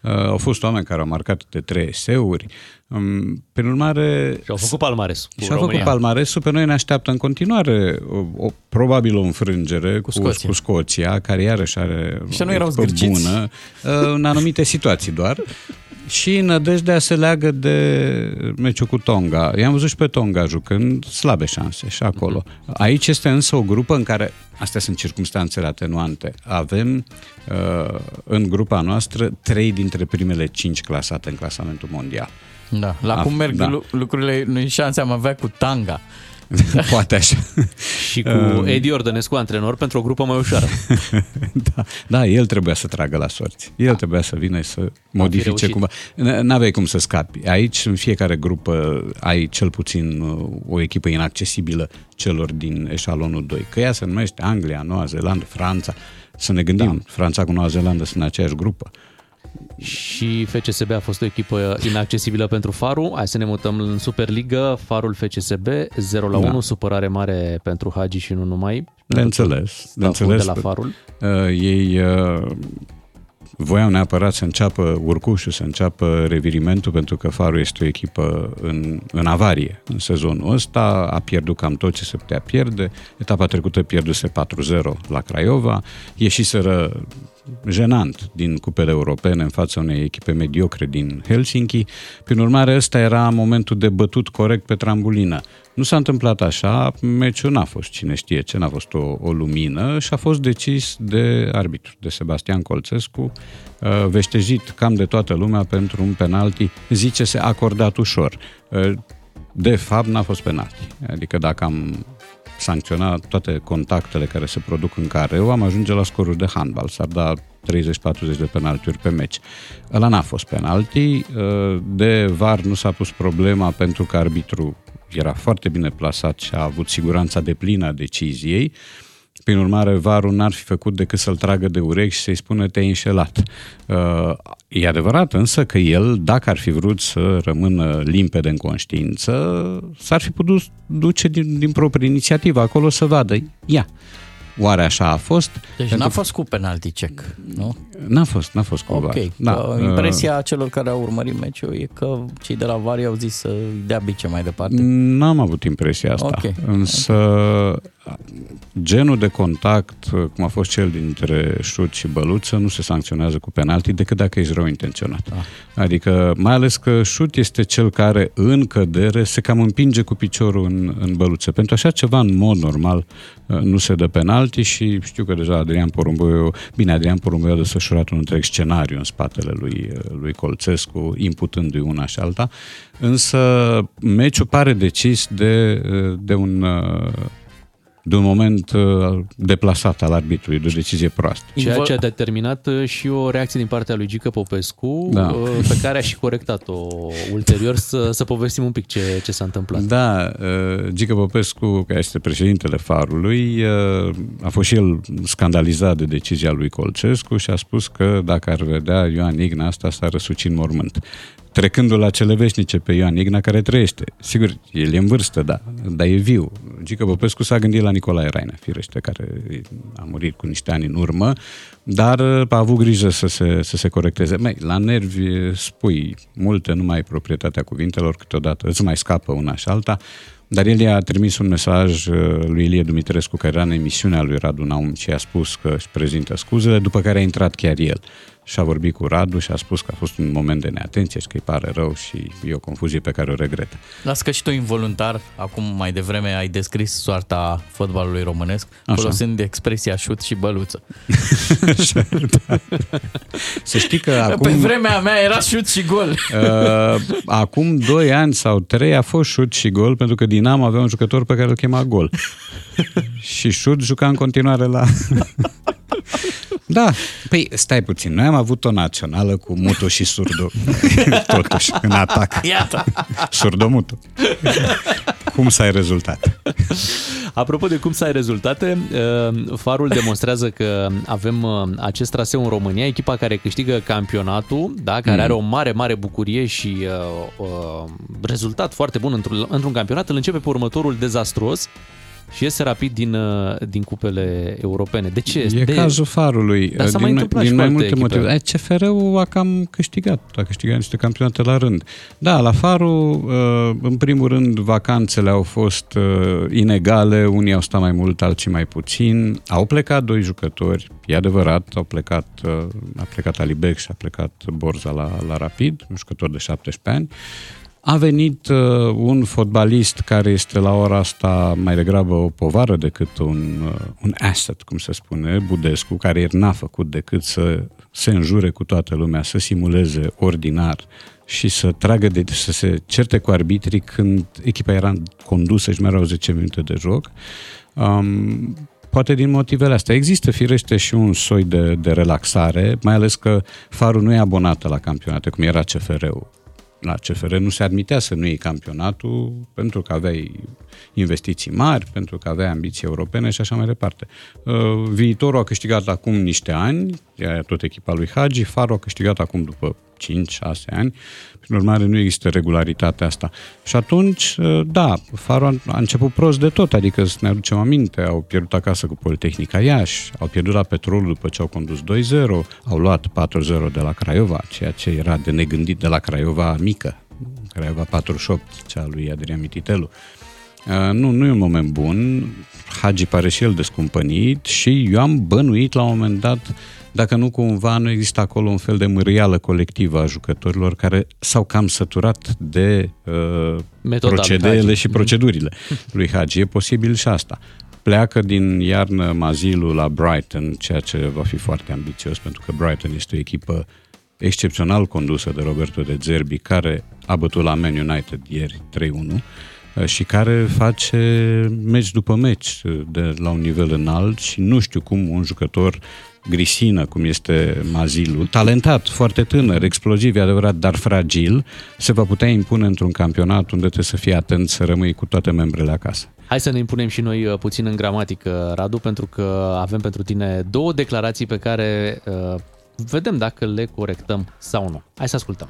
Uh, Au fost oameni care au marcat de trei eseuri. Um, Prin urmare... Și au făcut palmaresul cu Și au făcut România. palmaresul. Pe noi ne așteaptă în continuare o, o, probabil o înfrângere cu, Scoția. cu Scoția, care iarăși are Ăștia nu erau o echipă zgârciți? bună, uh, în anumite situații doar. Și nădejdea se leagă de meciul cu Tonga. I-am văzut și pe Tonga jucând slabe șanse și acolo. Aici este însă o grupă în care, astea sunt circumstanțele atenuante, avem uh, în grupa noastră trei dintre primele cinci clasate în clasamentul mondial. Da, la A, cum merg da. lu- lucrurile, noi șanse am avea cu tanga. Poate așa. Și cu Um, Edi Ordănescu antrenor pentru o grupă mai ușoară. da, da, el trebuia să tragă la sorți. El trebuia să vină și să modifice reușit. cumva. N- N-aveai cum să scapi. Aici, în fiecare grupă, ai cel puțin uh, o echipă inaccesibilă celor din eșalonul 2. Că ea se numește Anglia, Noua Zeelandă, Franța. Să ne gândim, da. Franța cu Noua Zeelandă sunt în aceeași grupă. Și FCSB a fost o echipă inaccesibilă pentru Faru. Hai să ne mutăm în Superliga. Farul FCSB 0 la Da. 1, supărare mare pentru Hagi și nu numai. Le înțeles. Le La înțeles. de la Farul. Uh, ei uh, voiau neapărat să înceapă urcușul, să înceapă revirimentul, pentru că Farul este o echipă în, în avarie în sezonul ăsta, a pierdut cam tot ce se putea pierde, etapa trecută pierduse 4-0 la Craiova, ieșiseră jenant din cupele europene în fața unei echipe mediocre din Helsinki. Prin urmare, ăsta era momentul de bătut corect pe trambulină. Nu s-a întâmplat așa, meciul n-a fost cine știe ce, n-a fost o, o lumină și a fost decis de arbitru, de Sebastian Colțescu, uh, veștejit cam de toată lumea pentru un penalti, zice-se, acordat ușor. Uh, de fapt n-a fost penalti. Adică dacă am sancționat toate contactele care se produc în careu, am ajunge la scoruri de handbal. S-ar da 30-40 de penaltiuri pe meci. Ăla n-a fost penalti. De VAR nu s-a pus problema pentru că arbitru era foarte bine plasat și a avut siguranța de plină a deciziei. Prin urmare, varul n-ar fi făcut decât să-l tragă de urechi și să-i spună te-ai înșelat. Uh, e adevărat însă că el, dacă ar fi vrut să rămână limpede în conștiință, s-ar fi putut duce din, din proprie inițiativă acolo să vadă. Ia, Oare așa a fost? Deci Pentru... n-a fost cu penalty check, nu? N-a fost, n-a fost cu Ok, VAR. da. impresia celor care au urmărit meciul e că cei de la Vari au zis să dea bice mai departe. N-am avut impresia asta. Ok. Însă genul de contact, cum a fost cel dintre șut și băluță, nu se sancționează cu penalti decât dacă ești rău intenționat. Ah. Adică, mai ales că șut este cel care în cădere se cam împinge cu piciorul în, în băluță. Pentru așa ceva, în mod normal, nu se dă penalti și știu că deja Adrian Porumboiu, bine, Adrian Porumboiu a desfășurat un întreg scenariu în spatele lui, lui Colțescu, imputându-i una și alta, însă meciul pare decis de, de un de un moment uh, deplasat al arbitrului, de o decizie proastă. Ceea ce a determinat uh, și o reacție din partea lui Gică Popescu, Da. uh, pe care a și corectat-o ulterior, să, să povestim un pic ce, ce s-a întâmplat. Da, uh, Gică Popescu, care este președintele Farului, uh, a fost și el scandalizat de decizia lui Colcescu și a spus că dacă ar vedea Ioan Igna asta, s-ar răsuci în mormânt. Trecându-l la cele veșnice pe Ioan Igna, care trăiește. Sigur, el e în vârstă, da, dar e viu. Gică Popescu s-a gândit la Nicolae Raine, firește, care a murit cu niște ani în urmă, dar uh, a avut grijă să se, să se corecteze. Mai, la nervi uh, spui multe, nu mai ai proprietatea cuvintelor, câteodată îți mai scapă una și alta, dar el i-a trimis un mesaj uh, lui Ilie Dumitrescu, care era în emisiunea lui Radu Naum și a spus că își prezintă scuzele, după care a intrat chiar el și a vorbit cu Radu și a spus că a fost un moment de neatenție și că îi pare rău și e o confuzie pe care o regretă. Las că și tu involuntar, acum mai devreme ai descris soarta fotbalului românesc, Așa. folosind expresia șut și băluță. Să știi că Pe acum... vremea mea era șut și gol. Uh, acum 2 ani sau 3 a fost șut și gol pentru că Dinamo avea un jucător pe care îl chema Gol. și șut juca în continuare la... Da, păi stai puțin, noi am avut o națională cu Mutu și Surdu, totuși, în atac. Iată. Surdomutu. Cum să ai rezultat? Apropo de cum să ai rezultate, uh, Farul demonstrează că avem uh, acest traseu în România, echipa care câștigă campionatul, da, care Mm. are o mare, mare bucurie și uh, uh, rezultat foarte bun într-un, într-un campionat, îl începe pe următorul dezastruos și iese rapid din, uh, din cupele europene. De ce? E de... cazul farului. Dar s-a din, mai întâmplat din și mai cu multe alte echipe. motive. E, CFR-ul a cam câștigat. A câștigat niște campionate la rând. Da, la farul, uh, în primul rând, vacanțele au fost uh, inegale. Unii au stat mai mult, alții mai puțin. Au plecat doi jucători. E adevărat, au plecat, uh, a plecat Alibec și a plecat Borza la, la Rapid, un jucător de 17 ani. A venit uh, un fotbalist care este la ora asta mai degrabă o povară decât un, uh, un asset, cum se spune, Budescu, care ieri n-a făcut decât să se înjure cu toată lumea, să simuleze ordinar și să tragă de, să se certe cu arbitrii când echipa era condusă și mai erau 10 minute de joc. Um, poate din motivele astea. Există firește și un soi de, de relaxare, mai ales că Farul nu e abonată la campionate, cum era CFR-ul la CFR nu se admitea să nu iei campionatul pentru că aveai investiții mari, pentru că aveai ambiții europene și așa mai departe. Uh, Viitorul a câștigat acum niște ani, e tot echipa lui Hagi, Faro a câștigat acum după 5-6 ani, prin urmare nu există regularitatea asta. Și atunci, uh, da, Faro a a început prost de tot, adică să ne aducem aminte, au pierdut acasă cu Politehnica Iași, au pierdut la Petrolul după ce au condus 2-0, au luat 4-0 de la Craiova, ceea ce era de negândit de la Craiova mică, Craiova 48, cea lui Adrian Mititelu. Uh, nu, nu e un moment bun. Hagi pare și el descumpănit și eu am bănuit la un moment dat dacă nu cumva nu există acolo un fel de mârială colectivă a jucătorilor care s-au cam săturat de uh, Metoda lui procedeele Hagi. și procedurile lui Hagi. E posibil și asta. Pleacă din iarnă Mazilu la Brighton, ceea ce va fi foarte ambițios, pentru că Brighton este o echipă excepțional condusă de Roberto de Zerbi, care a bătut la Man United ieri 3-1 uh, și care face meci după meci uh, de la un nivel înalt și nu știu cum un jucător grisină, cum este Mazilu, talentat, foarte tânăr, exploziv, e adevărat, dar fragil, se va putea impune într-un campionat unde trebuie să fii atent să rămâi cu toate membrele acasă. Hai să ne impunem și noi uh, puțin în gramatică, Radu, pentru că avem pentru tine două declarații pe care uh, vedem dacă le corectăm sau nu. Hai să ascultăm.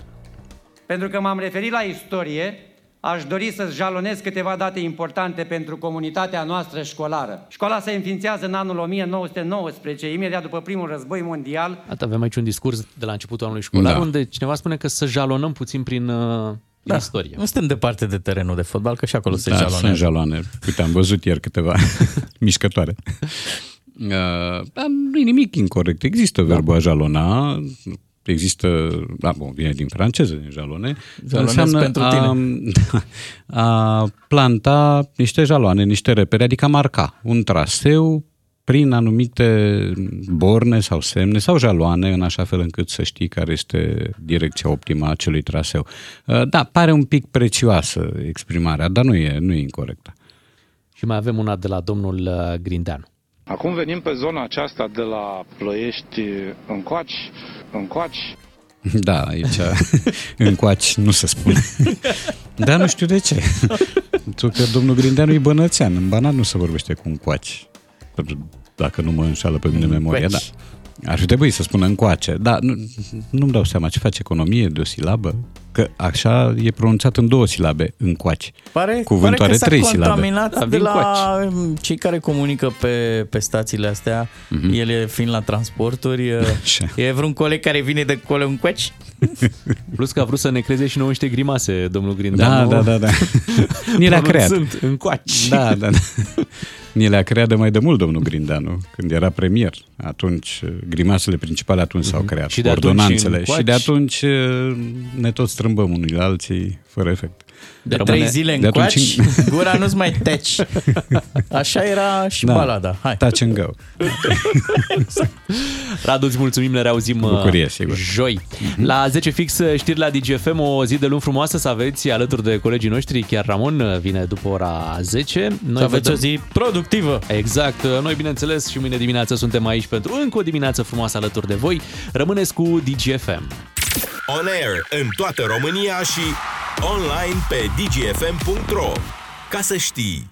Pentru că m-am referit la istorie, aș dori să jalonez câteva date importante pentru comunitatea noastră școlară. Școala se înființează în anul 1919, imediat după primul război mondial. Atât avem aici un discurs de la începutul anului școlar, Da. unde cineva spune că să jalonăm puțin prin, uh, prin Da, istorie. nu suntem departe de terenul de fotbal, că și acolo se da, jalonează. sunt jaloane. Uite, am văzut ieri câteva mișcătoare. Uh, dar nu e nimic incorrect. Există verbul a jalona, există, da, bun, vine din franceză, din jalone. Jalonez pentru a, a planta niște jaloane, niște repere, adică a marca un traseu prin anumite borne sau semne sau jaloane, în așa fel încât să știi care este direcția optimă a acelui traseu. Uh, Da, pare un pic prețioasă exprimarea, dar nu e, nu e incorrectă. Și mai avem una de la domnul uh, Grindeanu. Acum venim pe zona aceasta de la Ploiești încoaci, încoaci. Da, aici încoaci nu se spune. Dar nu știu de ce. Pentru că domnul Grindeanu e bănățean. În Banat nu se vorbește cu încoaci. Dacă nu mă înșală pe mine memoria, da. Încoaci. Ar fi trebuit să spună încoace. Da, nu, nu-mi dau seama ce face economie de o silabă. Că așa e pronunțat în două silabe, încoaci. Pare, Cuvântul pare are că s-a trei silabe. contaminat Da, de vin la cei care comunică pe, pe stațiile astea, Mhm. ele fiind la transporturi. e vreun coleg care vine de colo în coaci? Plus că a vrut să ne creeze și nouă niște grimase, domnul Da, Grindeanu. da, da, da. Ni le-a creat. Pronunțând încoaci. Da, da, da. Ni le-a creat de mai de mult domnul Grindeanu, când era premier. Atunci, grimasele principale atunci s-au creat, Mhm. Și de atunci ordonanțele. încoaci? Și de atunci eh, ne tot strâmbăm unii la alții, fără efect. De Rămâne- trei zile în de atunci- coaci, gura nu-ți mai teci. Așa era și Da. balada. Hai. Touch and go. Radu, îți mulțumim, ne reauzim uh, Bucurie, sigur. joi. La 10 fix uh, știri la DGFM, o zi de luni frumoasă să aveți alături de colegii noștri. Chiar Ramon uh, vine după ora 10. Noi Să aveți o zi productivă. Exact. Noi, bineînțeles, și mâine dimineață suntem aici pentru încă o dimineață frumoasă alături de voi. Rămâneți cu DGFM. On air în toată România și online pe dgfm.ro. Ca să știi!